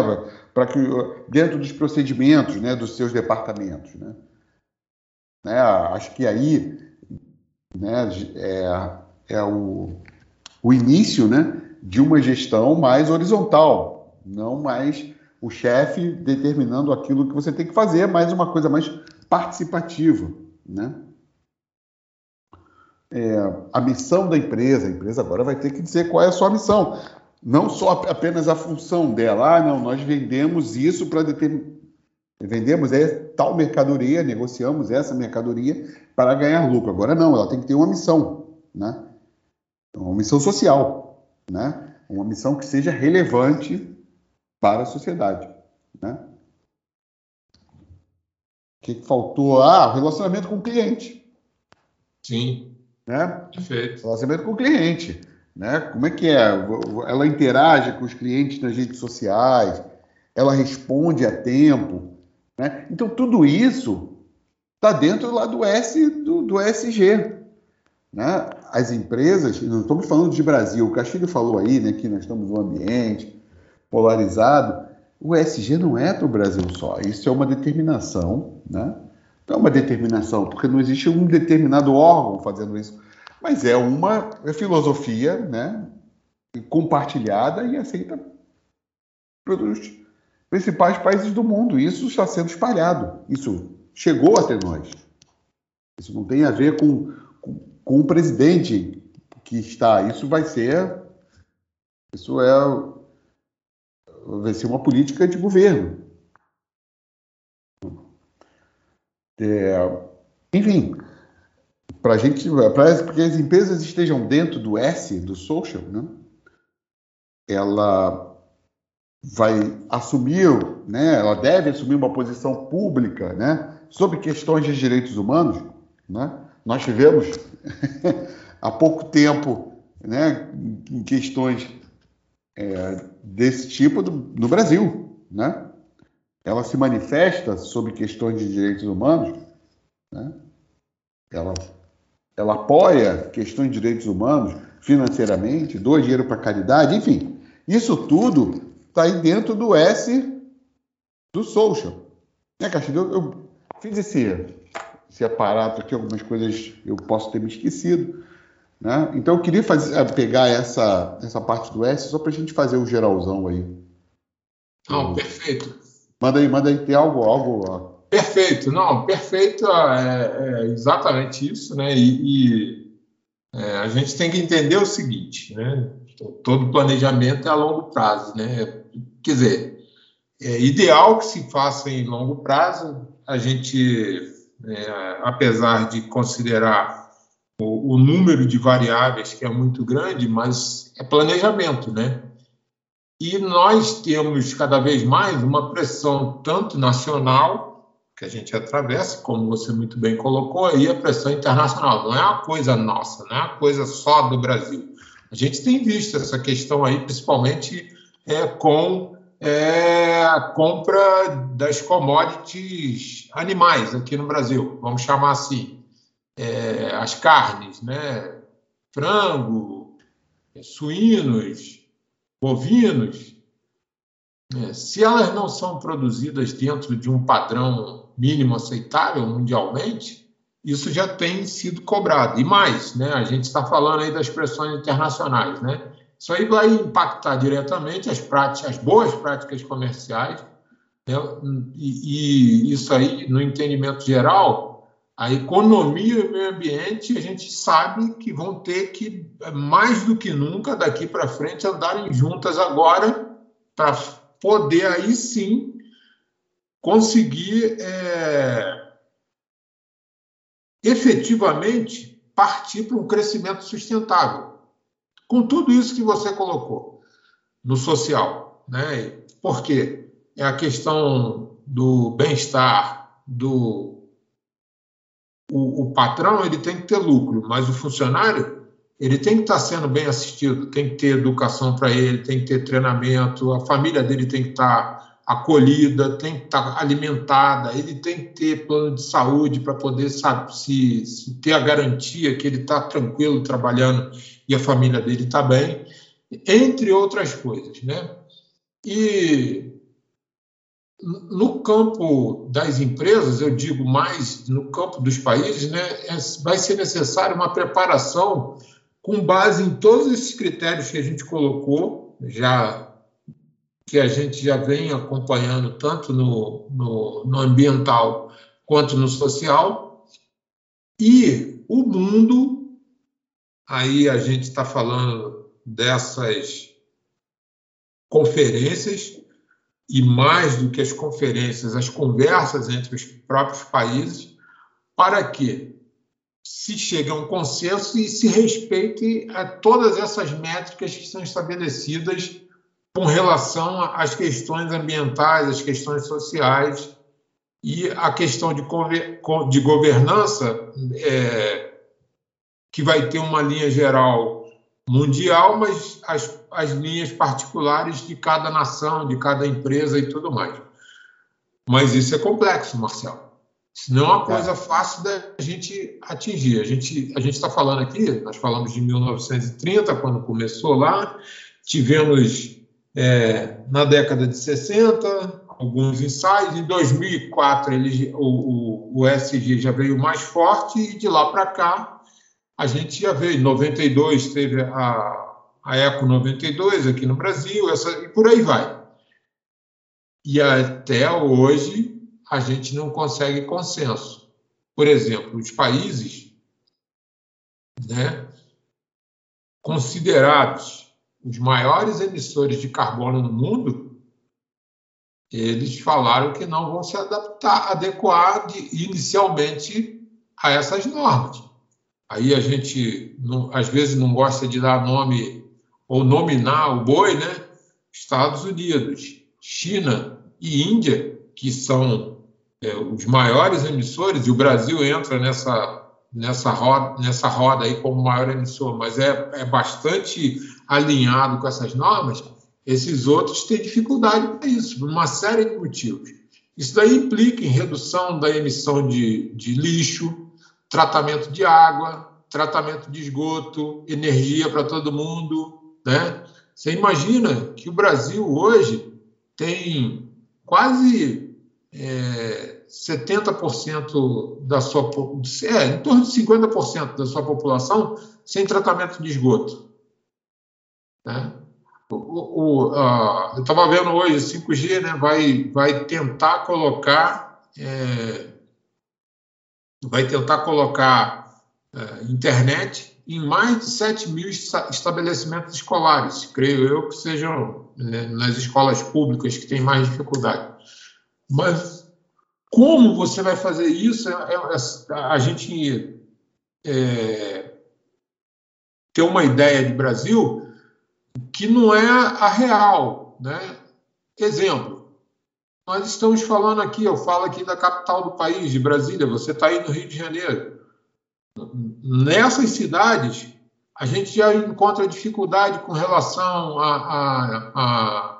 para que dentro dos procedimentos, né, dos seus departamentos, né? Né acho que aí, né, é, é o, o início, né, de uma gestão mais horizontal, não mais o chefe determinando aquilo que você tem que fazer, mas uma coisa mais participativa, né? É, a missão da empresa, a empresa agora vai ter que dizer qual é a sua missão, não só apenas a função dela. Ah, não, nós vendemos isso para determinar. Vendemos é tal mercadoria, negociamos essa mercadoria para ganhar lucro. Agora não, ela tem que ter uma missão, né? Uma missão social né? Uma missão que seja relevante para a sociedade, né? O que faltou? Ah, o relacionamento com o cliente. Sim. Né? Perfeito. Relacionamento com o cliente. Né? Como é que é? Ela interage com os clientes nas redes sociais, ela responde a tempo. Né? Então, tudo isso está dentro lá do S do, do SG. Né? As empresas, não estamos falando de Brasil, o Castilho falou aí né, que nós estamos num ambiente polarizado. O ESG não é para o Brasil só, isso é uma determinação, né? Não é uma determinação, porque não existe um determinado órgão fazendo isso, mas é uma filosofia né, compartilhada e aceita pelos principais países do mundo. Isso está sendo espalhado, isso chegou até nós. Isso não tem a ver com com o presidente que está. Isso vai ser. Isso é. Vai ser uma política de governo. É, enfim, para gente, para que as empresas estejam dentro do S, do social, né? ela vai assumir, né? Ela deve assumir uma posição pública, né? Sobre questões de direitos humanos, né? Nós tivemos há pouco tempo né, em questões é, desse tipo do, no Brasil. Né? Ela se manifesta sobre questões de direitos humanos, né? ela, ela apoia questões de direitos humanos financeiramente, doa dinheiro para caridade, enfim. Isso tudo está aí dentro do S do social. Né, Castilho? Eu, eu fiz esse esse aparato aqui, algumas coisas eu posso ter me esquecido, Né? Então eu queria fazer, eh, pegar essa, essa parte do S só para a gente fazer o geralzão aí. Não, perfeito. Manda aí, manda aí, tem algo, algo. Perfeito, não, perfeito é, é exatamente isso, né? E, e é, a gente tem que entender o seguinte, né? Todo planejamento é a longo prazo, né? Quer dizer, é ideal que se faça em longo prazo. A gente, é, apesar de considerar o, o, número de variáveis que é muito grande, mas é planejamento, né? E nós temos cada vez mais uma pressão tanto nacional que a gente atravessa, como você muito bem colocou aí, a pressão internacional. Não é uma coisa nossa, não é uma coisa só do Brasil. A gente tem visto essa questão aí, principalmente é, com é, a compra das commodities animais aqui no Brasil, vamos chamar assim, é, as carnes, né? frango, suínos, bovinos, é, se elas não são produzidas dentro de um padrão mínimo aceitável mundialmente, isso já tem sido cobrado. E mais, né, a gente está falando aí das pressões internacionais. Né? Isso aí vai impactar diretamente as práticas, as boas práticas comerciais, né? e, e isso aí, no entendimento geral, a economia e o meio ambiente, a gente sabe que vão ter que, mais do que nunca, daqui para frente, andarem juntas agora para poder aí sim conseguir é, efetivamente partir para um crescimento sustentável. Com tudo isso que você colocou no social, né? Por quê? É a questão do bem-estar, do o, o, patrão ele tem que ter lucro, mas o funcionário ele tem que estar sendo bem assistido, tem que ter educação para ele, tem que ter treinamento, a família dele tem que estar acolhida, tem que estar alimentada, ele tem que ter plano de saúde para poder sabe, se, se, ter a garantia que ele está tranquilo trabalhando e a família dele está bem, entre outras coisas, né? E no campo das empresas, eu digo mais no campo dos países, né, é, vai ser necessária uma preparação com base em todos esses critérios que a gente colocou já que a gente já vem acompanhando tanto no, no, no ambiental quanto no social. E o mundo, aí a gente está falando dessas conferências, e mais do que as conferências, as conversas entre os próprios países, para que se chegue a um consenso e se respeite a todas essas métricas que são estabelecidas com relação às questões ambientais, às questões sociais e a questão de, de governança, é, que vai ter uma linha geral mundial, mas as, as linhas particulares de cada nação, de cada empresa e tudo mais. Mas isso é complexo, Marcelo. Isso não é uma coisa fácil da gente atingir. A gente a gente está falando aqui, nós falamos de 1930, quando começou lá, tivemos é, na década de 60, alguns ensaios. Em 2004, ele, o, o, o SG já veio mais forte e de lá para cá a gente já veio. Em 92 teve a, a Eco 92 aqui no Brasil, essa, e por aí vai. E até hoje a gente não consegue consenso. Por exemplo, os países né, considerados os maiores emissores de carbono no mundo, eles falaram que não vão se adaptar, adequar de, inicialmente a essas normas. Aí a gente, não, às vezes, não gosta de dar nome ou nominar o boi, né? Estados Unidos, China e Índia, que são é, os maiores emissores, e o Brasil entra nessa nessa roda, nessa roda aí como maior emissor, mas é, é bastante alinhado com essas normas, esses outros têm dificuldade para isso, por uma série de motivos. Isso daí implica em redução da emissão de, de lixo, tratamento de água, tratamento de esgoto, energia para todo mundo. Né? Você imagina que o Brasil hoje tem quase é, 70% da sua é, em torno de 50% da sua população sem tratamento de esgoto. Né? O, o, eu estava vendo hoje, 5G né, vai, vai tentar colocar é, vai tentar colocar é, internet em mais de 7 mil estabelecimentos escolares, creio eu que sejam né, nas escolas públicas que têm mais dificuldade. Mas como você vai fazer isso? É, é, é a gente é, ter uma ideia de Brasil que não é a real. Né? Exemplo, nós estamos falando aqui, eu falo aqui da capital do país, de Brasília, você está aí no Rio de Janeiro. Nessas cidades, a gente já encontra dificuldade com relação à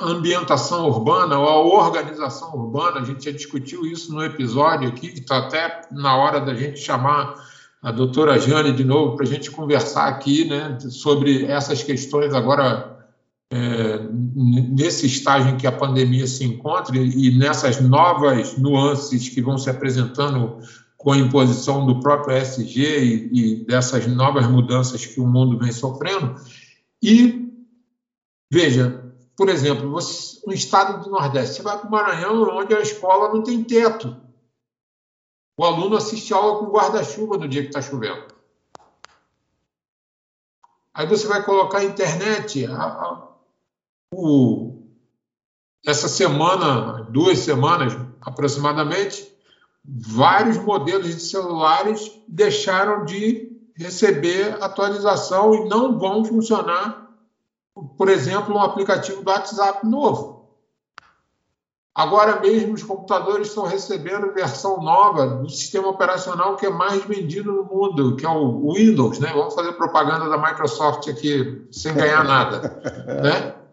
ambientação urbana ou à organização urbana. A gente já discutiu isso no episódio aqui, está até na hora da gente chamar a doutora Jane de novo para a gente conversar aqui né, sobre essas questões agora é, nesse estágio em que a pandemia se encontra e nessas novas nuances que vão se apresentando com a imposição do próprio SG e, e dessas novas mudanças que o mundo vem sofrendo. E, veja, por exemplo, você, no estado do Nordeste, você vai para o Maranhão, onde a escola não tem teto. O aluno assiste aula com guarda-chuva no dia que está chovendo. Aí você vai colocar a internet. A, a, o, essa semana, duas semanas aproximadamente, vários modelos de celulares deixaram de receber atualização e não vão funcionar, por exemplo, um aplicativo do WhatsApp novo. Agora mesmo os computadores estão recebendo versão nova do sistema operacional que é mais vendido no mundo, que é o Windows, né? Vamos fazer propaganda da Microsoft aqui sem ganhar nada, né?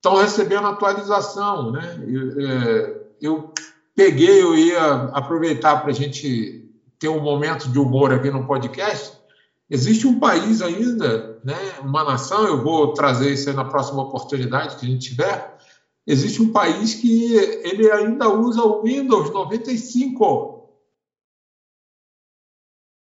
Estão recebendo atualização, né? Eu, é, eu peguei, eu ia aproveitar para a gente ter um momento de humor aqui no podcast. Existe um país ainda, né, uma nação, eu vou trazer isso aí na próxima oportunidade que a gente tiver. Existe um país que ele ainda usa o Windows 95.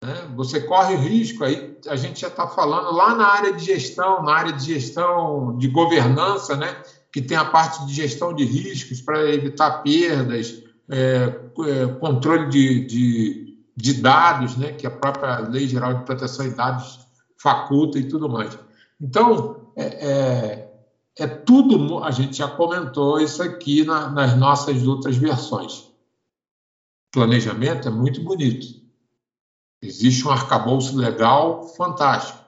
Né? Você corre risco, aí a gente já está falando lá na área de gestão, na área de gestão de governança, né? que tem a parte de gestão de riscos para evitar perdas, é, é, controle de, de, de, dados, né, que a própria Lei Geral de Proteção de Dados faculta e tudo mais. Então, é, é, é tudo, a gente já comentou isso aqui na, nas nossas outras versões. Planejamento é muito bonito. Existe um arcabouço legal fantástico,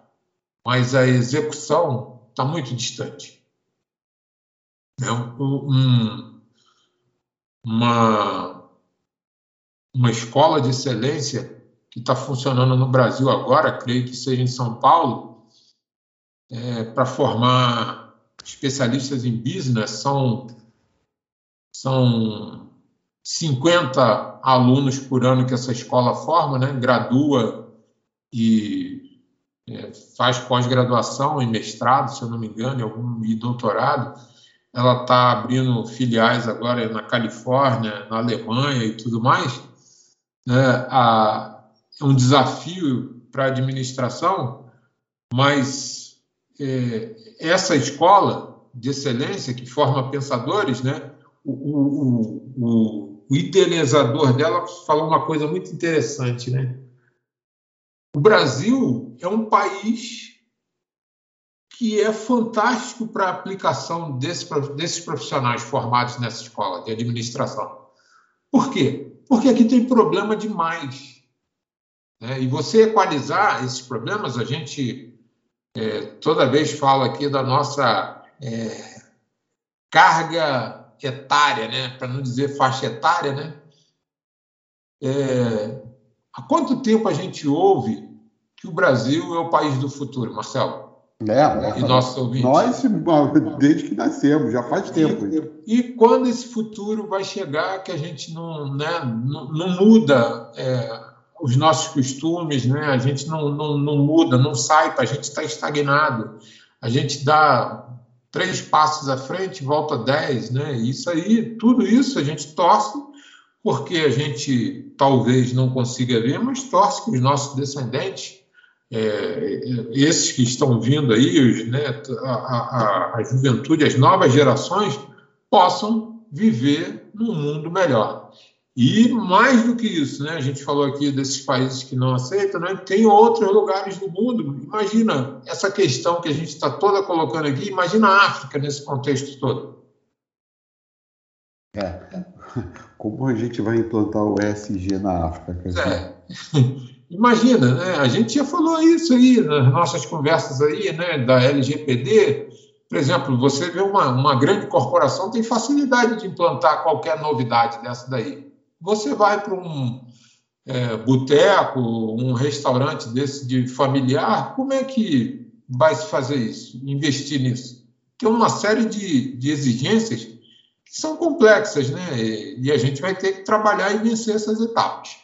mas a execução está muito distante. É um, um uma, uma escola de excelência que está funcionando no Brasil agora, creio que seja em São Paulo, é, para formar especialistas em business, são, são 50 alunos por ano que essa escola forma, né? gradua e é, faz pós-graduação e mestrado, se eu não me engano, algum, e doutorado ela está abrindo filiais agora na Califórnia, na Alemanha e tudo mais. Né? A, é um desafio para a administração, mas é, essa escola de excelência que forma pensadores, né? o, o, o, o idealizador dela falou uma coisa muito interessante. Né? O Brasil é um país que é fantástico para a aplicação desse, desses profissionais formados nessa escola de administração. Por quê? Porque aqui tem problema demais. Né? E você equalizar esses problemas, a gente é, toda vez fala aqui da nossa é, carga etária, né? para não dizer faixa etária. Né? É, há quanto tempo a gente ouve que o Brasil é o país do futuro, Marcelo? É, é, e nossos ouvintes. Nós, desde que nascemos, já faz tempo. E, e, quando esse futuro vai chegar que a gente não, né, não, não muda é, os nossos costumes, né, a gente não, não, não muda, não sai, a gente está estagnado. A gente dá três passos à frente, volta dez, né? Isso aí, tudo isso a gente torce porque a gente talvez não consiga ver, mas torce que os nossos descendentes, é, esses que estão vindo aí, os, né, a, a, a juventude, as novas gerações, possam viver num mundo melhor. E mais do que isso, né? A gente falou aqui desses países que não aceitam, né? Tem outros lugares do mundo. Imagina essa questão que a gente está toda colocando aqui. Imagina a África nesse contexto todo. É. Como a gente vai implantar o ESG na África? É. Imagina, né? A gente já falou isso aí nas nossas conversas aí, né? Da LGPD. Por exemplo, você vê uma, uma grande corporação tem facilidade de implantar qualquer novidade dessa daí. Você vai para um é, boteco, um restaurante desse de familiar, como é que vai se fazer isso, investir nisso? Tem uma série de, de exigências que são complexas, né? E, e a gente vai ter que trabalhar e vencer essas etapas.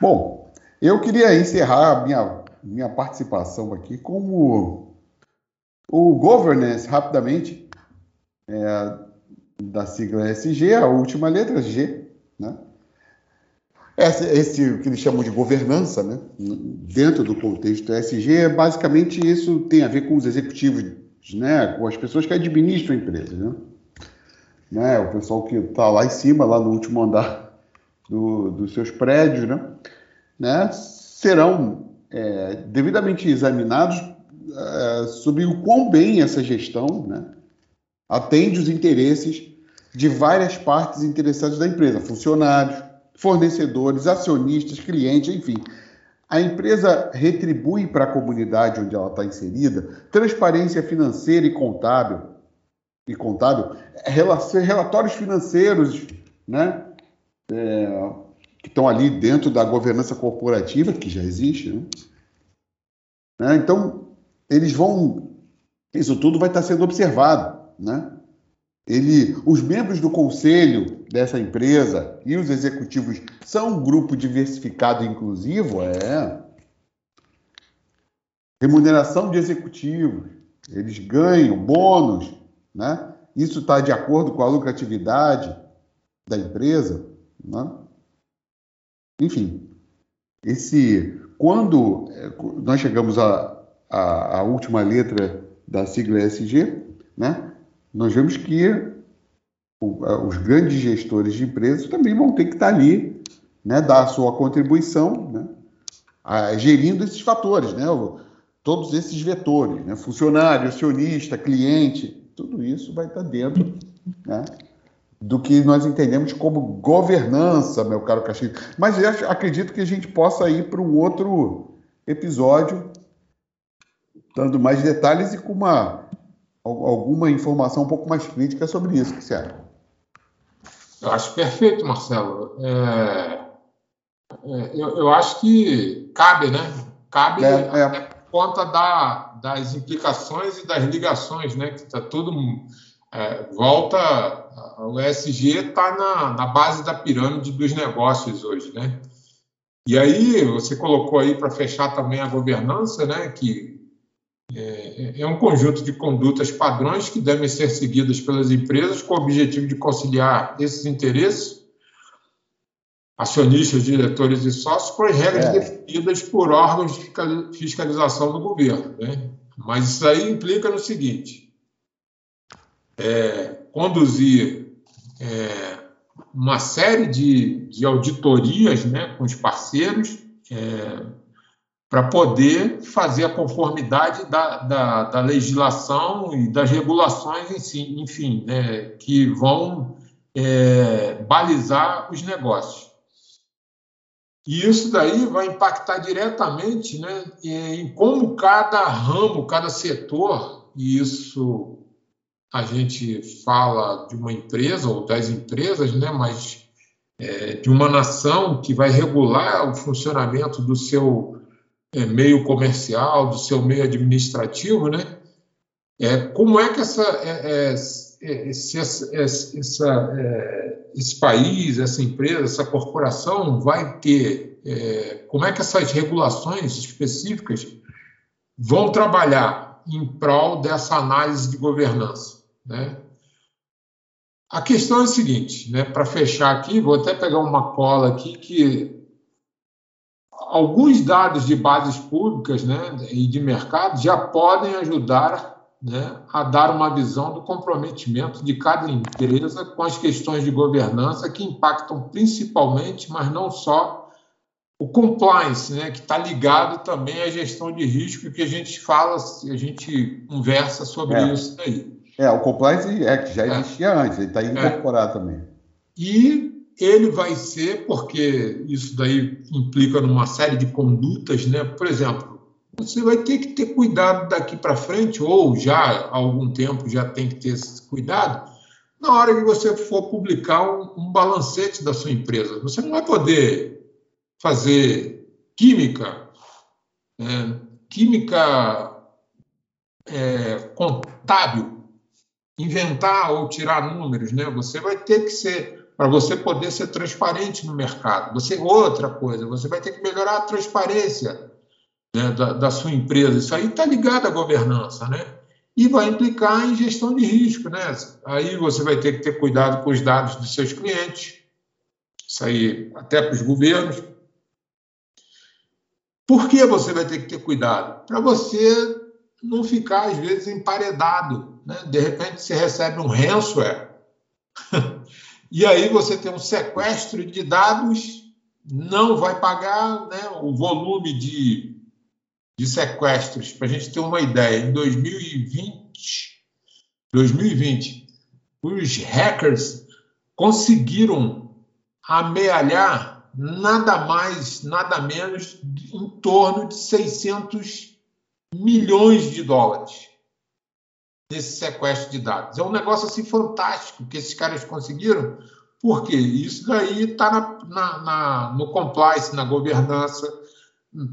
Bom, eu queria encerrar minha, minha participação aqui como o governance, rapidamente. É, da sigla SG, a última letra G, né? Esse, esse que eles chamam de governança, né? dentro do contexto SG, basicamente isso tem a ver com os executivos, né? com as pessoas que administram a empresa. Né? né? O pessoal que está lá em cima, lá no último andar do, dos seus prédios, né? né? serão é, devidamente examinados é, sobre o quão bem essa gestão né? Atende os interesses de várias partes interessadas da empresa, funcionários, fornecedores, acionistas, clientes, enfim. A empresa retribui para a comunidade onde ela está inserida transparência financeira e contábil, e contábil, relatórios financeiros, né, é, que estão ali dentro da governança corporativa que já existe, né? né? Então eles vão, isso tudo vai estar sendo observado né? Ele, os membros do conselho dessa empresa e os executivos são um grupo diversificado e inclusivo, é. Remuneração de executivos, eles ganham bônus, né? Isso está de acordo com a lucratividade da empresa, né? Enfim, esse quando é, nós chegamos à, à, última letra da sigla SG, né? Nós vemos que os grandes gestores de empresas também vão ter que estar ali, né, dar a sua contribuição, né, a, gerindo esses fatores, né, todos esses vetores, né, funcionário, acionista, cliente, tudo isso vai estar dentro né, do que nós entendemos como governança, meu caro Castilho. Mas eu acredito que a gente possa ir para um outro episódio, dando mais detalhes e com uma alguma informação um pouco mais crítica sobre isso, que você acha? Eu acho perfeito, Marcelo. É, é, eu, eu, acho que cabe, né? Cabe é, é. por conta da, das implicações e das ligações, né? Que está tudo é, volta. O ESG está na, na base da pirâmide dos negócios hoje, né? E aí você colocou aí para fechar também a governança, né? Que é, é um conjunto de condutas padrões que devem ser seguidas pelas empresas com o objetivo de conciliar esses interesses, acionistas, diretores e sócios, com as regras é. definidas por órgãos de fiscalização do governo. Né? Mas isso aí implica no seguinte: é, conduzir é, uma série de, de auditorias né, com os parceiros, é, para poder fazer a conformidade da, da, da, legislação e das regulações em si, enfim, né, que vão é, balizar os negócios. E isso daí vai impactar diretamente né, em como cada ramo, cada setor, e isso a gente fala de uma empresa ou das empresas, né, mas é, de uma nação que vai regular o funcionamento do seu é, meio comercial, do seu meio administrativo, né? É, como é que essa, é, é, é esse, essa, é, esse país, essa empresa, essa corporação vai ter, é, como é que essas regulações específicas vão trabalhar em prol dessa análise de governança. Né? A questão é a seguinte, né, para fechar aqui, vou até pegar uma cola aqui que alguns dados de bases públicas né, e de mercado já podem ajudar né, a dar uma visão do comprometimento de cada empresa com as questões de governança que impactam principalmente, mas não só, o compliance, né, que está ligado também à gestão de risco, que a gente fala, a gente conversa sobre é. isso aí. É, o Compliance Act já é. existia é. antes, ele está incorporado é. também. E ele vai ser, porque isso daí implica numa série de condutas, né? Por exemplo, você vai ter que ter cuidado daqui para frente, ou já há algum tempo já tem que ter esse cuidado, na hora que você for publicar um, um balancete da sua empresa. Você não vai poder fazer química, né? química é, contábil, inventar ou tirar números, né? Você vai ter que ser para você poder ser transparente no mercado. Você outra coisa, você vai ter que melhorar a transparência né, da, da, sua empresa. Isso aí está ligado à governança, né? E vai implicar em gestão de risco, né? Aí você vai ter que ter cuidado com os dados dos seus clientes. Isso aí até para os governos. Por que você vai ter que ter cuidado? Para você não ficar, às vezes, emparedado. Né? De repente, você recebe um ransomware e aí você tem um sequestro de dados, não vai pagar né, o volume de, de sequestros. Para a gente ter uma ideia, em 2020, 2020, os hackers conseguiram amealhar nada mais, nada menos, em torno de 600 milhões de dólares desse sequestro de dados. É um negócio assim fantástico que esses caras conseguiram, porque isso daí está na, na, na, no compliance, na governança,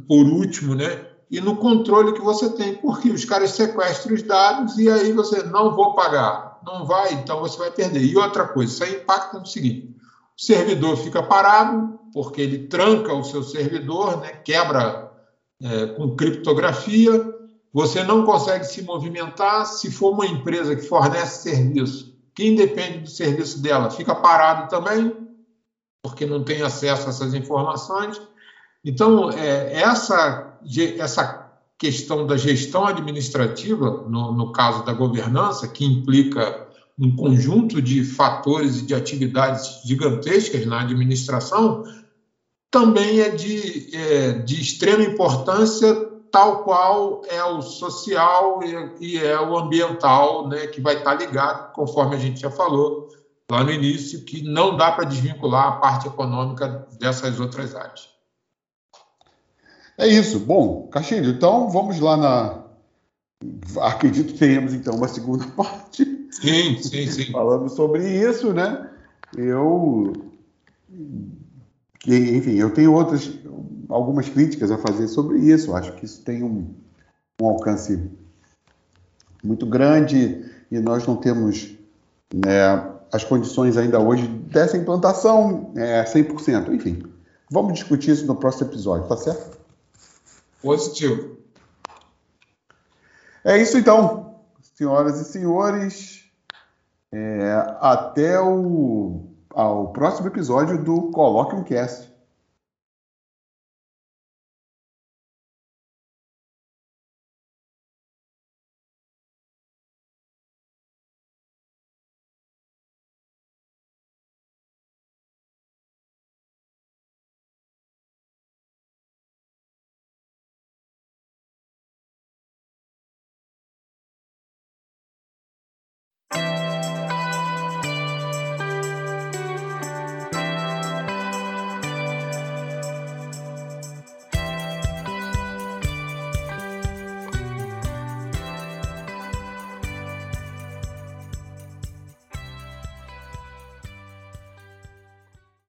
por último, né? E no controle que você tem, porque os caras sequestram os dados e aí você não vou pagar, não vai, então você vai perder. E outra coisa, isso aí impacta no seguinte: o servidor fica parado, porque ele tranca o seu servidor, né? quebra é, com criptografia, você não consegue se movimentar se for uma empresa que fornece serviço. Quem depende do serviço dela fica parado também, porque não tem acesso a essas informações. Então, é, essa, essa questão da gestão administrativa, no, no caso da governança, que implica um conjunto de fatores e de atividades gigantescas na administração, também é de, é, de extrema importância tal qual é o social e, é o ambiental, né, que vai estar ligado, conforme a gente já falou lá no início, que não dá para desvincular a parte econômica dessas outras áreas. É isso. Bom, Castilho, então vamos lá na. Acredito que tenhamos então uma segunda parte. Sim, sim, sim. Falando sobre isso, né? Eu. Enfim, eu tenho outras algumas críticas a fazer sobre isso. Acho que isso tem um, um alcance muito grande e nós não temos né, as condições ainda hoje dessa implantação é, 100%. Enfim, vamos discutir isso no próximo episódio, tá certo? Positivo. É isso então, senhoras e senhores. É, até o ao próximo episódio do Coloque um Cast.